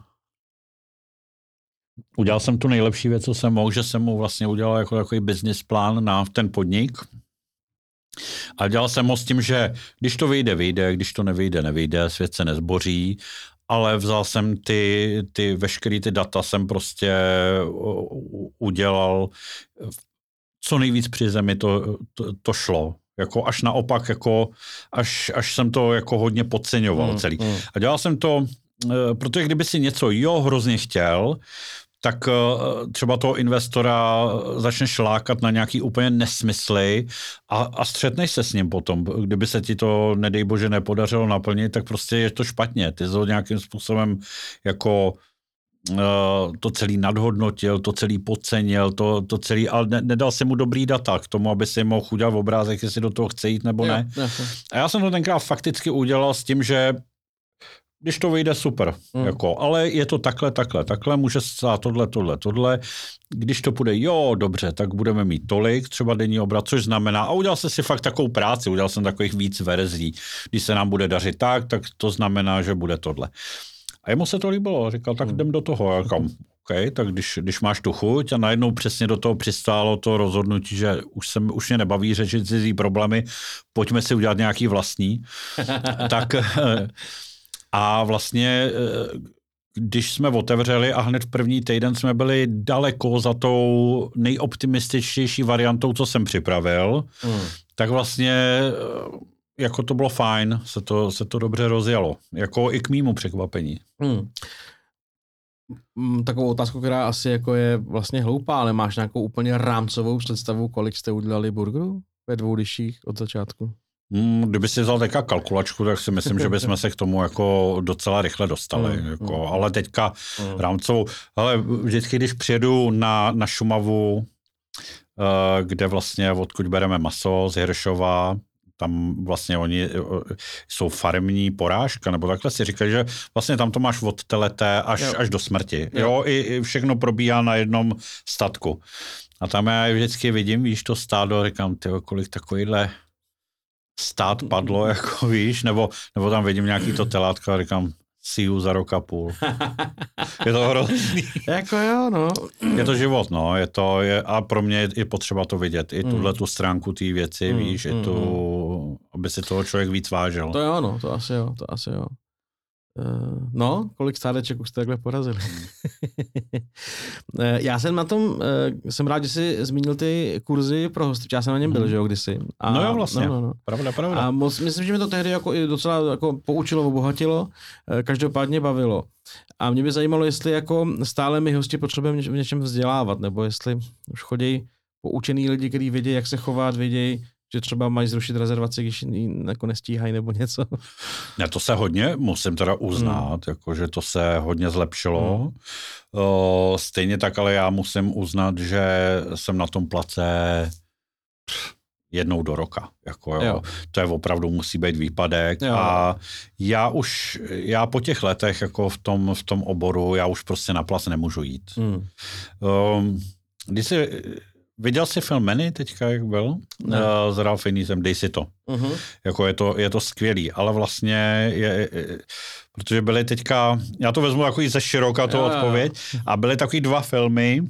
udělal jsem tu nejlepší věc, co jsem mohl, že jsem mu vlastně udělal jako takový business plán na ten podnik. A dělal jsem ho s tím, že když to vyjde, vyjde, když to nevyjde, nevyjde, svět se nezboří, ale vzal jsem ty, ty veškerý ty data jsem prostě udělal co nejvíc při zemi to, to, to šlo. Jako až naopak, jako až, až jsem to jako hodně podceňoval mm, celý. Mm. A dělal jsem to, eh, protože kdyby si něco jo hrozně chtěl, tak eh, třeba toho investora začneš lákat na nějaký úplně nesmysly a, a střetneš se s ním potom. Kdyby se ti to, nedej bože, nepodařilo naplnit, tak prostě je to špatně. Ty to nějakým způsobem jako to celý nadhodnotil, to celý podcenil, to, to celý, ale ne, nedal se mu dobrý data k tomu, aby si mohl udělat obrázek, jestli do toho chce jít nebo ne. Jo, A já jsem to tenkrát fakticky udělal s tím, že když to vyjde, super. Hmm. Jako, ale je to takhle, takhle, takhle, může stát tohle, tohle, tohle. Když to půjde, jo, dobře, tak budeme mít tolik, třeba denní obrat, což znamená, a udělal jsem si fakt takovou práci, udělal jsem takových víc verzí. Když se nám bude dařit tak, tak to znamená, že bude tohle. A jemu se to líbilo, říkal, tak hmm. jdem do toho. Já říkám, OK, tak když, když máš tu chuť a najednou přesně do toho přistálo to rozhodnutí, že už, se, už mě nebaví řešit cizí problémy, pojďme si udělat nějaký vlastní. tak a vlastně když jsme otevřeli a hned v první týden jsme byli daleko za tou nejoptimističtější variantou, co jsem připravil, hmm. tak vlastně jako to bylo fajn, se to, se to dobře rozjelo. Jako i k mýmu překvapení. Hmm. Mm, takovou otázku, která asi jako je vlastně hloupá, ale máš nějakou úplně rámcovou představu, kolik jste udělali burgerů ve dvou liších od začátku? Hmm, kdyby si vzal teďka kalkulačku, tak si myslím, že bychom se k tomu jako docela rychle dostali. Mm, jako, mm. Ale teďka mm. rámcovou, ale vždycky, když přijedu na, na Šumavu, uh, kde vlastně odkud bereme maso z Hiršova, tam vlastně oni eh, jsou farmní porážka, nebo takhle si říkají, že vlastně tam to máš od teleté až, jo. až do smrti. Jo, jo i, i všechno probíhá na jednom statku. A tam já vždycky vidím, víš, to stádo, říkám, ty kolik takovýhle stát padlo, jako víš, nebo, nebo tam vidím nějaký to telátko a říkám, see you za rok a půl. je to hrozný. jako jo, no. Je to život, no. Je to, je, a pro mě je potřeba to vidět. I mm. tuhle tu stránku té věci, mm, víš, mm, tu, mm. aby si toho člověk víc vážil. To jo, no, to asi jo, to asi jo. Uh, no, kolik stádeček už jste takhle porazili. uh, já jsem na tom, uh, jsem rád, že jsi zmínil ty kurzy pro hosty, já jsem na něm byl, mm. že jo, kdysi. A, no jo, vlastně, no, no, no. pravda, pravda. A moc, myslím, že mi to tehdy jako i docela jako poučilo, obohatilo, každopádně bavilo. A mě by zajímalo, jestli jako stále my hosti potřebujeme v něčem vzdělávat, nebo jestli už chodí poučený lidi, kteří vědí, jak se chovat, vědí, že třeba mají zrušit rezervaci, když jako nestíhají nebo něco. Ne, to se hodně, musím teda uznat, hmm. jako, že to se hodně zlepšilo. Hmm. O, stejně tak, ale já musím uznat, že jsem na tom place jednou do roka. Jako, jo. Jo. To je opravdu musí být výpadek. Jo. A já už, já po těch letech jako v tom, v tom oboru, já už prostě na plas nemůžu jít. Hmm. Um, když si Viděl jsi film Many teďka, jak byl? Ne. Uh, s Ralph Fiennesem, dej si to. Uh-huh. Jako je to, je to skvělý, ale vlastně je, je, protože byly teďka, já to vezmu jako i ze široká to odpověď, a byly takový dva filmy,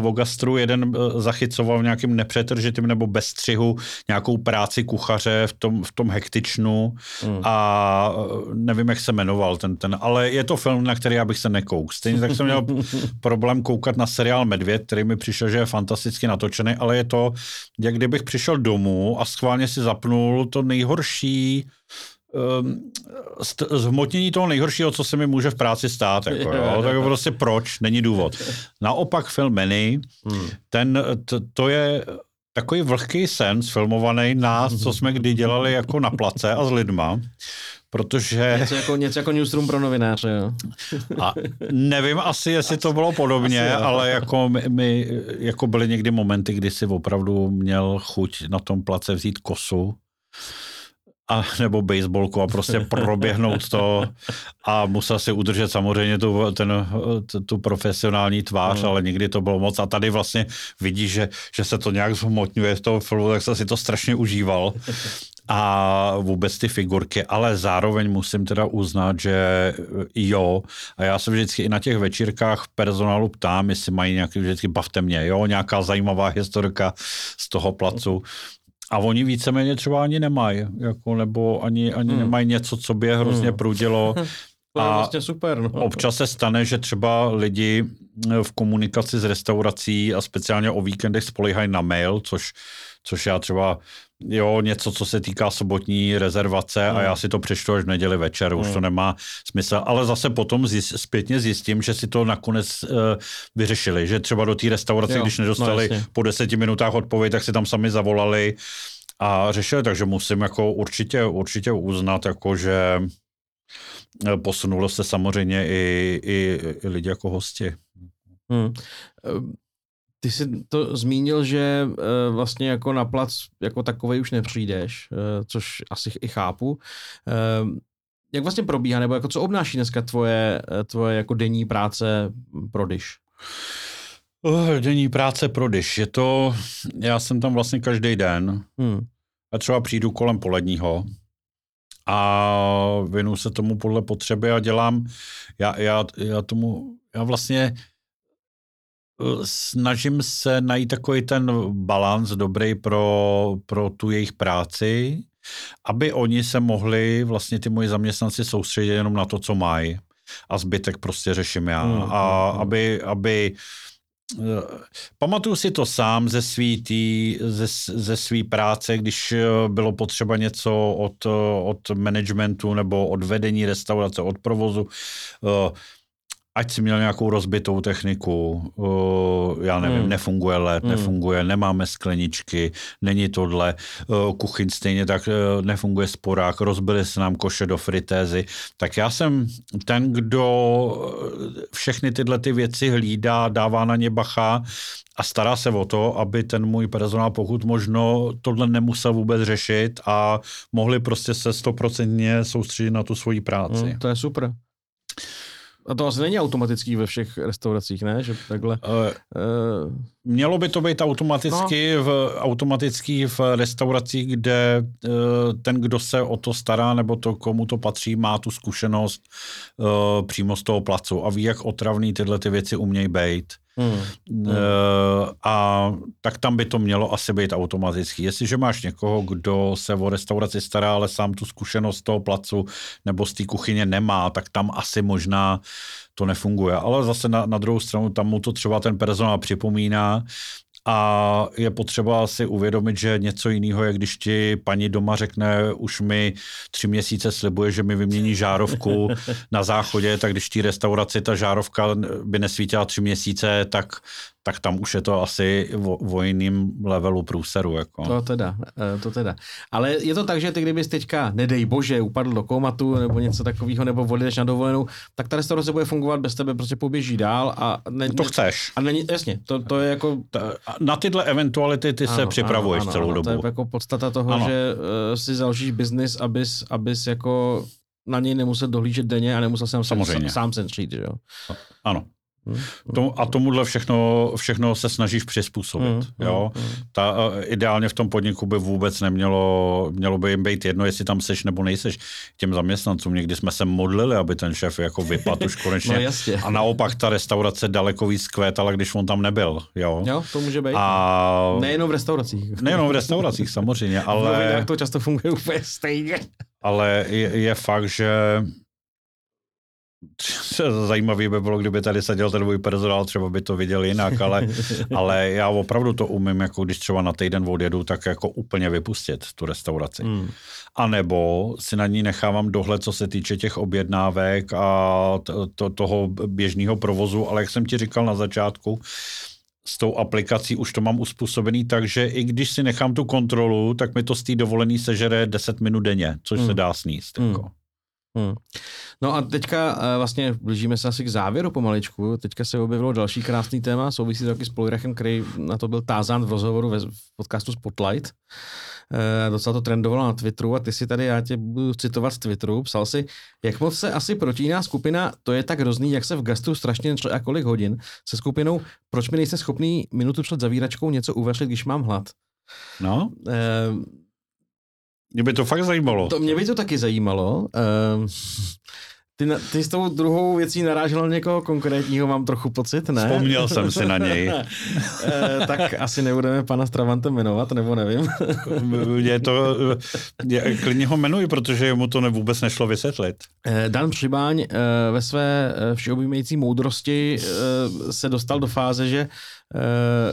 v Ogastru jeden zachycoval v nějakým nepřetržitým nebo bez střihu nějakou práci kuchaře v tom, v tom hektičnu mm. a nevím, jak se jmenoval ten, ten, ale je to film, na který já bych se nekouk. Stejně tak jsem měl problém koukat na seriál Medvěd, který mi přišel, že je fantasticky natočený, ale je to, jak kdybych přišel domů a schválně si zapnul to nejhorší zhmotnění toho nejhoršího, co se mi může v práci stát. Jako, jo? Tak prostě proč? Není důvod. Naopak film Many, hmm. ten, to, to je takový vlhký sen sfilmovaný nás, co jsme kdy dělali jako na place a s lidma, protože... Něco jako, něco jako newsroom pro novináře, jo. A nevím asi, jestli to bylo podobně, asi, ale jako my, my, jako byly někdy momenty, kdy si opravdu měl chuť na tom place vzít kosu a nebo baseballku a prostě proběhnout to a musel si udržet samozřejmě tu, ten, tu profesionální tvář, no. ale nikdy to bylo moc a tady vlastně vidíš, že, že se to nějak zhmotňuje v toho filmu, tak jsem si to strašně užíval a vůbec ty figurky, ale zároveň musím teda uznat, že jo, a já se vždycky i na těch večírkách personálu ptám, jestli mají nějaký, vždycky bavte mě, jo, nějaká zajímavá historka z toho placu. A oni víceméně třeba ani nemají, jako, nebo ani, ani hmm. nemají něco, co by je hrozně hmm. prudilo. To je vlastně super. No. Občas se stane, že třeba lidi v komunikaci s restaurací a speciálně o víkendech spolehají na mail, což, což já třeba jo, něco, co se týká sobotní rezervace hmm. a já si to přečtu až v neděli večer, hmm. už to nemá smysl, ale zase potom zjist, zpětně zjistím, že si to nakonec uh, vyřešili, že třeba do té restaurace, jo, když nedostali no, po deseti minutách odpověď, tak si tam sami zavolali a řešili, takže musím jako určitě, určitě uznat, jako že eh, posunulo se samozřejmě i, i, i lidi jako hosti. Hmm. Ty jsi to zmínil, že uh, vlastně jako na plac jako takový už nepřijdeš, uh, což asi i chápu. Uh, jak vlastně probíhá, nebo jako co obnáší dneska tvoje, tvoje jako denní práce pro Dish? Uh, denní práce pro Dish. Je to, já jsem tam vlastně každý den. Hmm. A třeba přijdu kolem poledního a věnu se tomu podle potřeby a dělám, já, já, já tomu, já vlastně snažím se najít takový ten balans dobrý pro, pro tu jejich práci, aby oni se mohli, vlastně ty moji zaměstnanci soustředit jenom na to, co mají. A zbytek prostě řeším já. Hmm, a hmm. aby, aby eh, Pamatuju si to sám ze svý, tý, ze, ze svý práce, když eh, bylo potřeba něco od, od managementu nebo od vedení restaurace, od provozu. Ať si měl nějakou rozbitou techniku, uh, já nevím, hmm. nefunguje led, hmm. nefunguje, nemáme skleničky, není tohle, uh, kuchyň stejně tak uh, nefunguje sporák, rozbili se nám koše do fritézy, tak já jsem ten, kdo všechny tyhle ty věci hlídá, dává na ně bacha a stará se o to, aby ten můj personál pokud možno tohle nemusel vůbec řešit a mohli prostě se stoprocentně soustředit na tu svoji práci. Hmm, to je super. A to asi není automatický ve všech restauracích, ne? Že takhle, uh, uh, mělo by to být automaticky, no. v, automatický v restauracích, kde uh, ten, kdo se o to stará, nebo to, komu to patří, má tu zkušenost uh, přímo z toho placu a ví, jak otravný tyhle ty věci umějí být. Hmm. Uh, a tak tam by to mělo asi být automaticky. Jestliže máš někoho, kdo se o restauraci stará, ale sám tu zkušenost toho placu nebo z té kuchyně nemá, tak tam asi možná to nefunguje. Ale zase na, na druhou stranu tam mu to třeba ten personál připomíná a je potřeba si uvědomit, že něco jiného je, když ti paní doma řekne, už mi tři měsíce slibuje, že mi vymění žárovku na záchodě, tak když ti restauraci ta žárovka by nesvítila tři měsíce, tak tak tam už je to asi vo, o jiným levelu průseru. Jako. To teda, eh, to teda. Ale je to tak, že ty kdybys teďka, nedej bože, upadl do komatu nebo něco takového, nebo odjedeš na dovolenou, tak ta restaurace bude fungovat bez tebe, prostě poběží dál a... Ne, to chceš. A není, jasně, to, to je jako... Na tyhle eventuality ty ano, se připravuješ ano, ano, celou ano, dobu. To je jako podstata toho, ano. že uh, si založíš biznis, abys, abys jako na něj nemusel dohlížet denně a nemusel jsem Samozřejmě. sám, sám se že jo? Ano. To, a tomuhle všechno, všechno se snažíš přizpůsobit. Mm, jo? mm. Ta, uh, ideálně v tom podniku by vůbec nemělo, mělo by jim být jedno, jestli tam seš nebo nejseš těm zaměstnancům. Někdy jsme se modlili, aby ten šéf jako vypadl už konečně. No jasně. A naopak ta restaurace daleko víc kvétala, když on tam nebyl. Jo, Jo, to může být. A Nejenom v restauracích. nejenom v restauracích samozřejmě, Ale... Novinách to často funguje úplně stejně. ale je, je fakt, že Zajímavý by bylo, kdyby tady seděl ten můj personál, třeba by to viděl jinak, ale, ale já opravdu to umím, jako když třeba na týden odjedu, tak jako úplně vypustit tu restauraci. Mm. A nebo si na ní nechávám dohled, co se týče těch objednávek a to, to, toho běžného provozu, ale jak jsem ti říkal na začátku, s tou aplikací už to mám uspůsobený tak, že i když si nechám tu kontrolu, tak mi to z té dovolený sežere 10 minut denně, což Hmm. se dá sníst. Hmm. Jako. Hmm. No a teďka eh, vlastně blížíme se asi k závěru pomaličku. Teďka se objevilo další krásný téma, souvisí to taky s Polirachem, který na to byl tázán v rozhovoru ve v podcastu Spotlight. E, docela to trendovalo na Twitteru a ty si tady, já tě budu citovat z Twitteru, psal si, jak moc se asi protíná skupina, to je tak hrozný, jak se v gastru strašně nečle a kolik hodin se skupinou, proč mi nejste schopný minutu před zavíračkou něco uvařit, když mám hlad. No, E, mě by to fakt zajímalo. To mě by to taky zajímalo. Um, ty, na, ty s tou druhou věcí narážel na někoho konkrétního, mám trochu pocit, ne? Vzpomněl jsem si na něj. Eh, tak asi nebudeme pana Stravante jmenovat, nebo nevím. Je to, je, klidně ho jmenuji, protože mu to ne, vůbec nešlo vysvětlit. Eh, Dan Přibáň eh, ve své všeobjímající moudrosti se dostal do fáze, že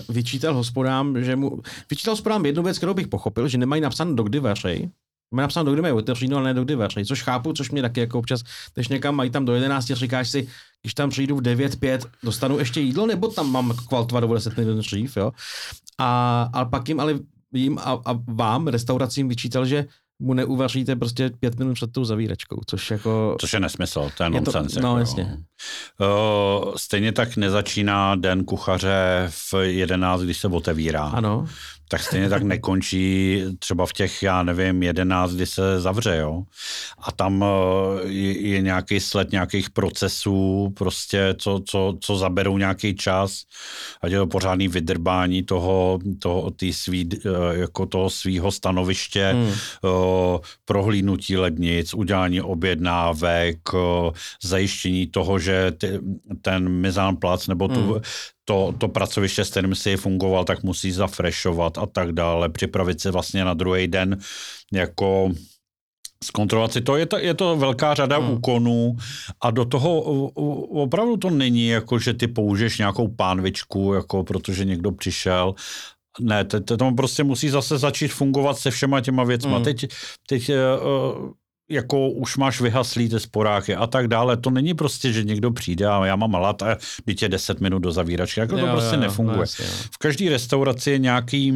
vyčítal hospodám, že mu, vyčítal hospodám jednu věc, kterou bych pochopil, že nemají napsáno dokdy vařej, Má napsáno, dokdy mají otevřeno, ale ne dokdy vařej, což chápu, což mě taky jako občas, když někam mají tam do 11, říkáš si, když tam přijdu v 9.5, dostanu ještě jídlo, nebo tam mám kvaltovat do 10 minut dřív, jo. A, a pak jim ale jim a, a vám, restauracím, vyčítal, že mu neuvaříte prostě pět minut před tou zavíračkou, což jako... Což je nesmysl, to je Je to- nonsens. no, jako, jasně. Uh, stejně tak nezačíná den kuchaře v 11, když se otevírá. Ano, tak stejně tak nekončí třeba v těch, já nevím, 11, kdy se zavře, jo. A tam eh, je, je nějaký sled nějakých procesů, prostě, co, co, co zaberou nějaký čas, ať je to pořádný vydrbání toho, toho, tý svý, eh, jako toho svýho stanoviště, Hmm. hmm. prohlídnutí lednic, udělání objednávek, eh, zajištění toho, že ty, ten mizán plac nebo tu, Hmm. To, to pracoviště, s kterým si fungoval, tak musí zafrešovat a tak dále, připravit se vlastně na druhý den jako zkontrolovat si to. Je to, je to velká řada Hmm. hmm. úkonů a do toho opravdu to není jako, že ty použiješ nějakou pánvičku, jako protože někdo přišel ne, to, to, prostě musí zase začít fungovat se všema těma věcma. Mm. Mm. Teď, teď uh, jako už máš vyhaslý ty sporáky a tak dále. To není prostě, že někdo přijde a já mám hlad a je 10 minut do zavíračky. Jako to Jo, prostě jo, nefunguje. no jasně, jo. V každé restauraci je nějaký,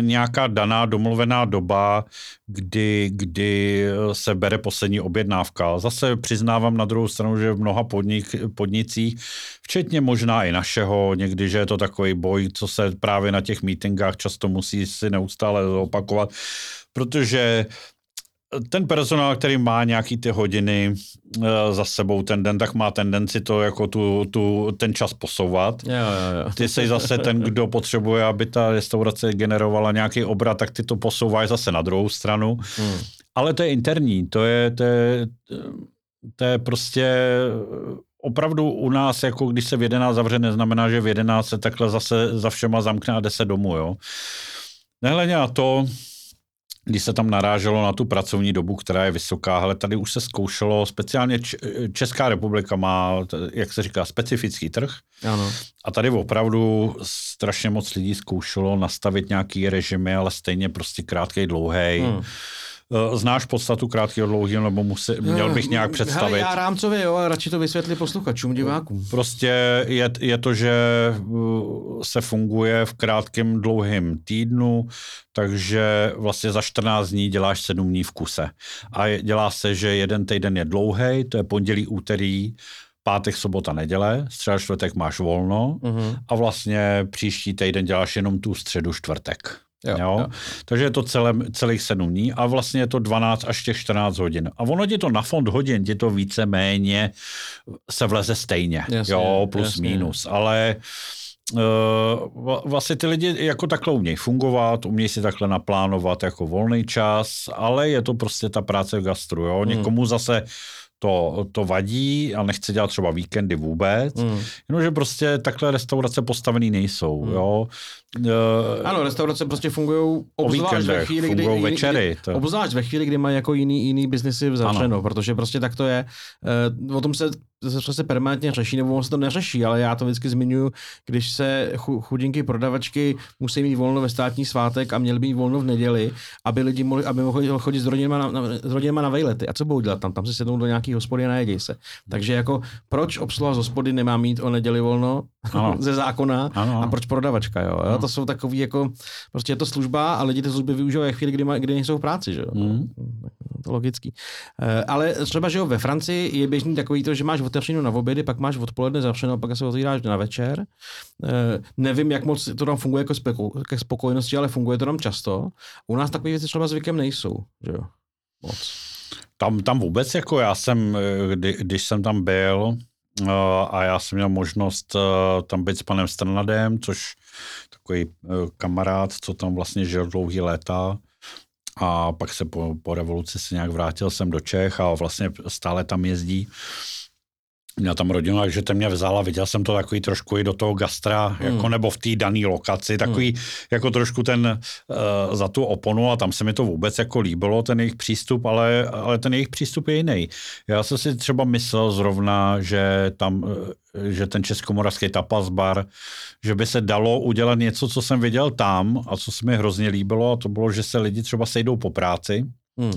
nějaká daná domluvená doba, kdy, kdy se bere poslední objednávka. Zase přiznávám na druhou stranu, že v mnoha podnik, podnicích, včetně možná i našeho, někdy, že je to takový boj, co se právě na těch meetingách často musí si neustále opakovat, protože ten personál, který má nějaký ty hodiny eh, za sebou ten den, tak má tendenci to jako tu, tu, ten čas posouvat. Jo, jo, jo. Ty jsi zase ten, kdo potřebuje, aby ta restaurace generovala nějaký obrat, tak ty to posouváš zase na druhou stranu. Hmm. Ale to je interní, to je, to je, to je prostě opravdu u nás, jako když se v 11 zavře, neznamená, že v 11 se takhle zase za všema zamkne a jde se domů, jo. Nehledě na to, když se tam naráželo na tu pracovní dobu, která je vysoká, ale tady už se zkoušelo, speciálně Česká republika má, jak se říká, specifický trh, Ano. a tady opravdu strašně moc lidí zkoušelo nastavit nějaký režimy, ale stejně prostě krátký, dlouhý. Hmm. Hmm. Znáš podstatu krátkého, dlouhého, nebo musí, měl bych nějak představit? Hele, já rámcově, jo, a radši to vysvětli posluchačům, divákům. Prostě je, je to, že uh, se funguje v krátkém, dlouhém týdnu, takže vlastně za 14 dní děláš 7 dní v kuse. A dělá se, že jeden týden je dlouhý, to je pondělí, úterý, pátek, sobota, neděle, středa, čtvrtek máš volno Mhm. a vlastně příští týden děláš jenom tu středu, čtvrtek. Jo, jo. Jo. Takže je to celé, celých sedm dní a vlastně je to 12 až těch 14 hodin. A ono ti to na fond hodin, ti to více méně se vleze stejně. Jasně, jo, plus jasně. minus. Ale Uh, vlastně ty lidi jako takhle umějí fungovat, umějí si takhle naplánovat jako volný čas, ale je to prostě ta práce v gastru. Jo? Hmm. Někomu zase to, to vadí a nechce dělat třeba víkendy vůbec, mm. jenomže prostě takhle restaurace postavený nejsou, mm. jo. Uh, ano, restaurace prostě fungují obzvlášť ve chvíli, kdy, večery, to... obzvlášť ve chvíli, kdy mají jako jiný, jiný biznesy zavřeno, protože prostě tak to je. Uh, o tom se se, se permanentně řeší, nebo on se to neřeší, ale já to vždycky zmiňuji, když se chudinky prodavačky musí mít volno ve státní svátek a měli být volno v neděli, aby lidi mohli, aby mohli chodit s rodinama na, na, s rodinama na vejlety. A co budou dělat tam? Tam se sednou do nějaký hospody a najedí se. Takže jako proč obsluha z hospody nemá mít o neděli volno ano. ze zákona ano. a proč prodavačka, jo? Ano. To jsou takový jako, prostě je to služba a lidi ty služby využívají chvíli, kdy, kdy nejsou v práci, že jo? Mm. To logický. Eh, ale třeba, že jo, ve Francii je běžný takový to, že máš otevřeno na obědy, pak máš odpoledne zavřeno, pak se otvíráš na večer. Eh, nevím, jak moc to tam funguje jako spoko- ke spokojenosti, ale funguje to tam často. U nás takové věci třeba zvykem nejsou, že jo? Moc. Tam, tam vůbec, jako já jsem, eh, kdy, když jsem tam byl, a já jsem měl možnost tam být s panem Strnadem, což takový kamarád, co tam vlastně žil dlouhý léta, a pak se po, po revoluci se nějak vrátil jsem do Čech a vlastně stále tam jezdí. Měl tam rodinu, takže ten mě vzal a viděl jsem to takový trošku i do toho gastra, hmm. jako nebo v té dané lokaci, takový hmm. jako trošku ten uh, za tu oponu a tam se mi to vůbec jako líbilo, ten jejich přístup, ale, ale ten jejich přístup je jiný. Já jsem si třeba myslel zrovna, že tam, uh, že ten českomoravský tapas bar, že by se dalo udělat něco, co jsem viděl tam a co se mi hrozně líbilo a to bylo, že se lidi třeba sejdou po práci Hmm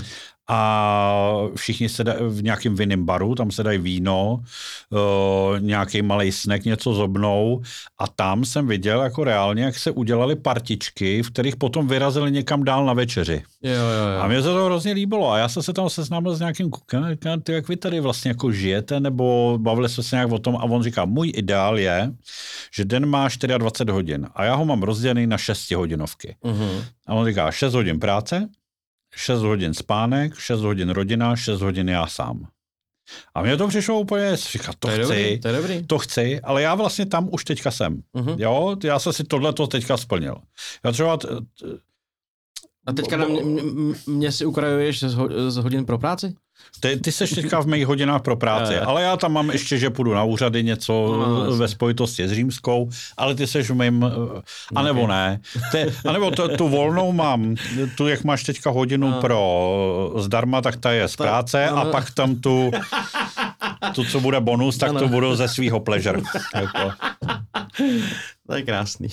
a všichni se dají v nějakém vinném baru, tam se dají víno, uh, nějaký malý snek, něco zobnou a tam jsem viděl jako reálně, jak se udělali partičky, v kterých potom vyrazili někam dál na večeři. Jo, jo, jo. A mě se to hrozně líbilo a já jsem se tam seznámil s nějakým kukem, jak vy tady vlastně jako žijete, nebo bavili jsme se nějak o tom a on říká, můj ideál je, že den má 24 hodin a já ho mám rozdělený na 6 hodinovky. Uh-huh. A on říká, 6 hodin práce, 6 hodin spánek, 6 hodin rodina, 6 hodin já sám. A mě to přišlo úplně, říká, to, to chci, dobrý, to, je dobrý. to chci, ale já vlastně tam už teďka jsem. Uh-huh. Jo, já jsem si tohle to teďka splnil. Já třeba... T, t, a teďka na mě, mě si ukrajuješ z hodin pro práci? Ty, ty seš teďka v mých hodinách pro práci, ale já tam mám ještě, že půjdu na úřady něco no, ve spojitosti s římskou, ale ty seš v mým, a nebo ne. Ty, a nebo to, tu volnou mám, tu jak máš teďka hodinu no. pro zdarma, tak ta je z práce no. a pak tam tu, tu, co bude bonus, tak ano. to budu ze svého pleasure. Jako. To je krásný.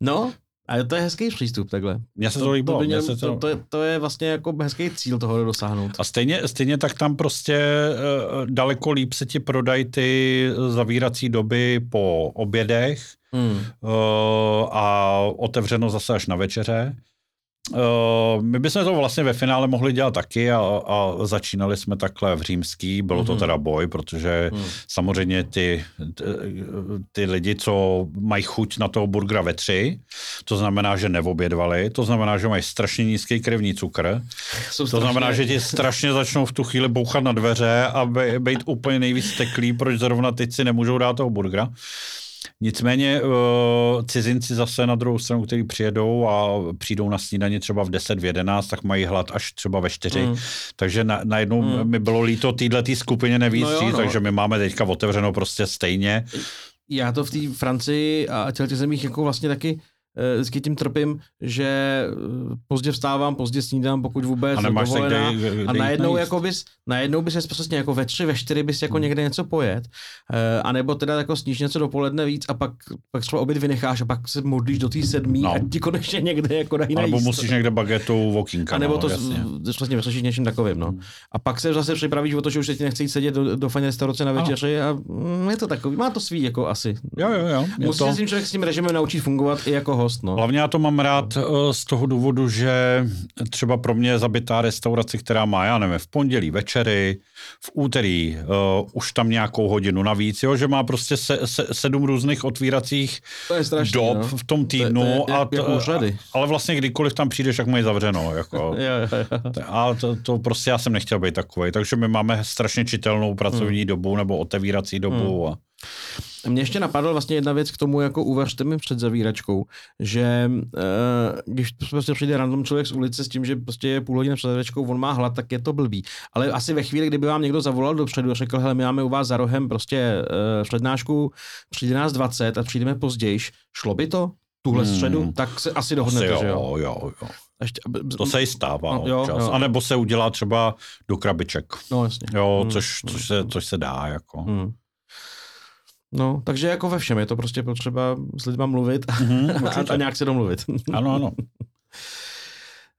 No, a to je hezký přístup takhle. Mně se to, to líbilo. To, to, to, to, je, to je vlastně jako hezký cíl toho dosáhnout. A stejně, stejně tak tam prostě uh, daleko líp se ti prodají ty zavírací doby po obědech hmm. uh, a otevřeno zase až na večeře. Uh, my bychom to vlastně ve finále mohli dělat taky a, a začínali jsme takhle v římský, bylo mm-hmm. to mhm. teda boj, protože mm. samozřejmě ty, ty, ty lidi, co mají chuť na toho burgera ve tři, to znamená, že neobědvali, to znamená, že mají strašně nízký krevní cukr, Jsou to strašně... znamená, že ti strašně začnou v tu chvíli bouchat na dveře a být úplně nejvíc teklý, proč zrovna teď si nemůžou dát toho burgera. Nicméně uh, cizinci zase na druhou stranu, kteří přijedou a přijdou na snídaně třeba v 10, v 11, tak mají hlad až třeba ve 4. Mm. Takže na, najednou mm. mi bylo líto této skupině nevíc, no jo, no. takže my máme teďka otevřeno prostě stejně. Já to v té Francii a těch zemích jako vlastně taky Eh, vždycky tím trpím, že eh, pozdě vstávám, pozdě snídám, pokud vůbec, a, nemáš dovolená, kde, kde a najednou, jako bys, najednou bys přesně jako ve tři, ve čtyři bys jako hmm. někde něco pojet, uh, anebo teda jako sníš něco dopoledne víc a pak, pak třeba oběd vynecháš a pak se modlíš do té sedmí no. a ti konečně někde jako dají Nebo musíš někde bagetou vokínka. A nebo no, to vlastně přesně něčím takovým, no. Hmm. A pak se zase připravíš o to, že už se ti nechce jít sedět do, do fajné restaurace na večeři a mm, je to takový, má to svý jako asi. Jo, jo, jo. Musí to... se s tím člověk s tím režimem naučit fungovat i jako host. No. Hlavně já to mám rád uh, z toho důvodu, že třeba pro mě je zabitá restaurace, která má, já nevím, v pondělí večery, v úterý uh, už tam nějakou hodinu navíc, jo, že má prostě se, se, sedm různých otvíracích To je strašný, dob no. v tom To je- týdnu. to je a jako to- úřady. ale vlastně kdykoliv tam přijdeš, tak mají zavřeno. Jako. Jo, jo, jo. A to, to prostě já jsem nechtěl být takový, takže my máme strašně čitelnou pracovní Hmm. dobu nebo otevírací dobu. A, Mně ještě napadla vlastně jedna věc k tomu, jako uvařte mi před zavíračkou, že uh, když prostě přijde random člověk z ulice s tím, že prostě je půl hodiny před zavíračkou, on má hlad, tak je to blbý. Ale asi ve chvíli, kdyby vám někdo zavolal dopředu a řekl, hele, my máme u vás za rohem prostě uh, přednášku, přijde nás 20 a přijdeme později, šlo by to? Tuhle Hmm. středu, tak se asi asi dohodnete, jo, že jo? jo, jo. Ještě, To se i stává No, jo, občas. jo. A nebo se udělá třeba do krabiček. No jasně. Jo, Hmm. což, což, se, což se dá. Jako. Hmm. No, takže jako ve všem je to prostě potřeba s lidma mluvit Mhm, a, a nějak se domluvit. Ano, ano.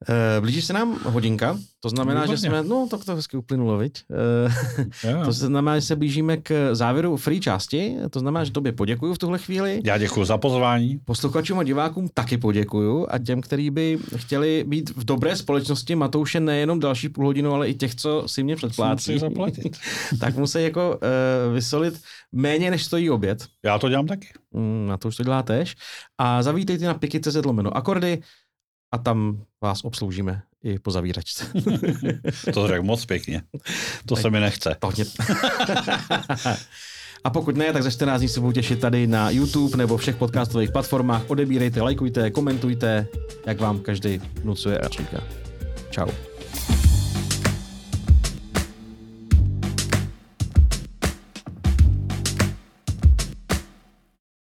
Eh, Blíží se nám hodinka, to znamená, Výborně. že jsme, no tak to hezky uplynulo, viď? Eh. To znamená, že se blížíme k závěru free části, to znamená, že tobě poděkuju v tuhle chvíli. Já děkuji za pozvání. Posluchačům a divákům taky poděkuju a těm, kteří by chtěli být v dobré společnosti Matouše nejenom další půl hodinu, ale i těch, co si mě předplácí, zaplatit. tak musí jako uh, vysolit méně, než stojí oběd. Já to dělám taky. Mm, na to už to dělá tež. A zavítejte na piky.cz lomeno akordy a tam vás obsloužíme i po zavíračce. To řekl moc pěkně. To se mi nechce. To mě... A pokud ne, tak za 14 dní se budu těšit tady na YouTube nebo všech podcastových platformách. Odebírejte, lajkujte, komentujte, jak vám každý vnucuje a říká. Čau.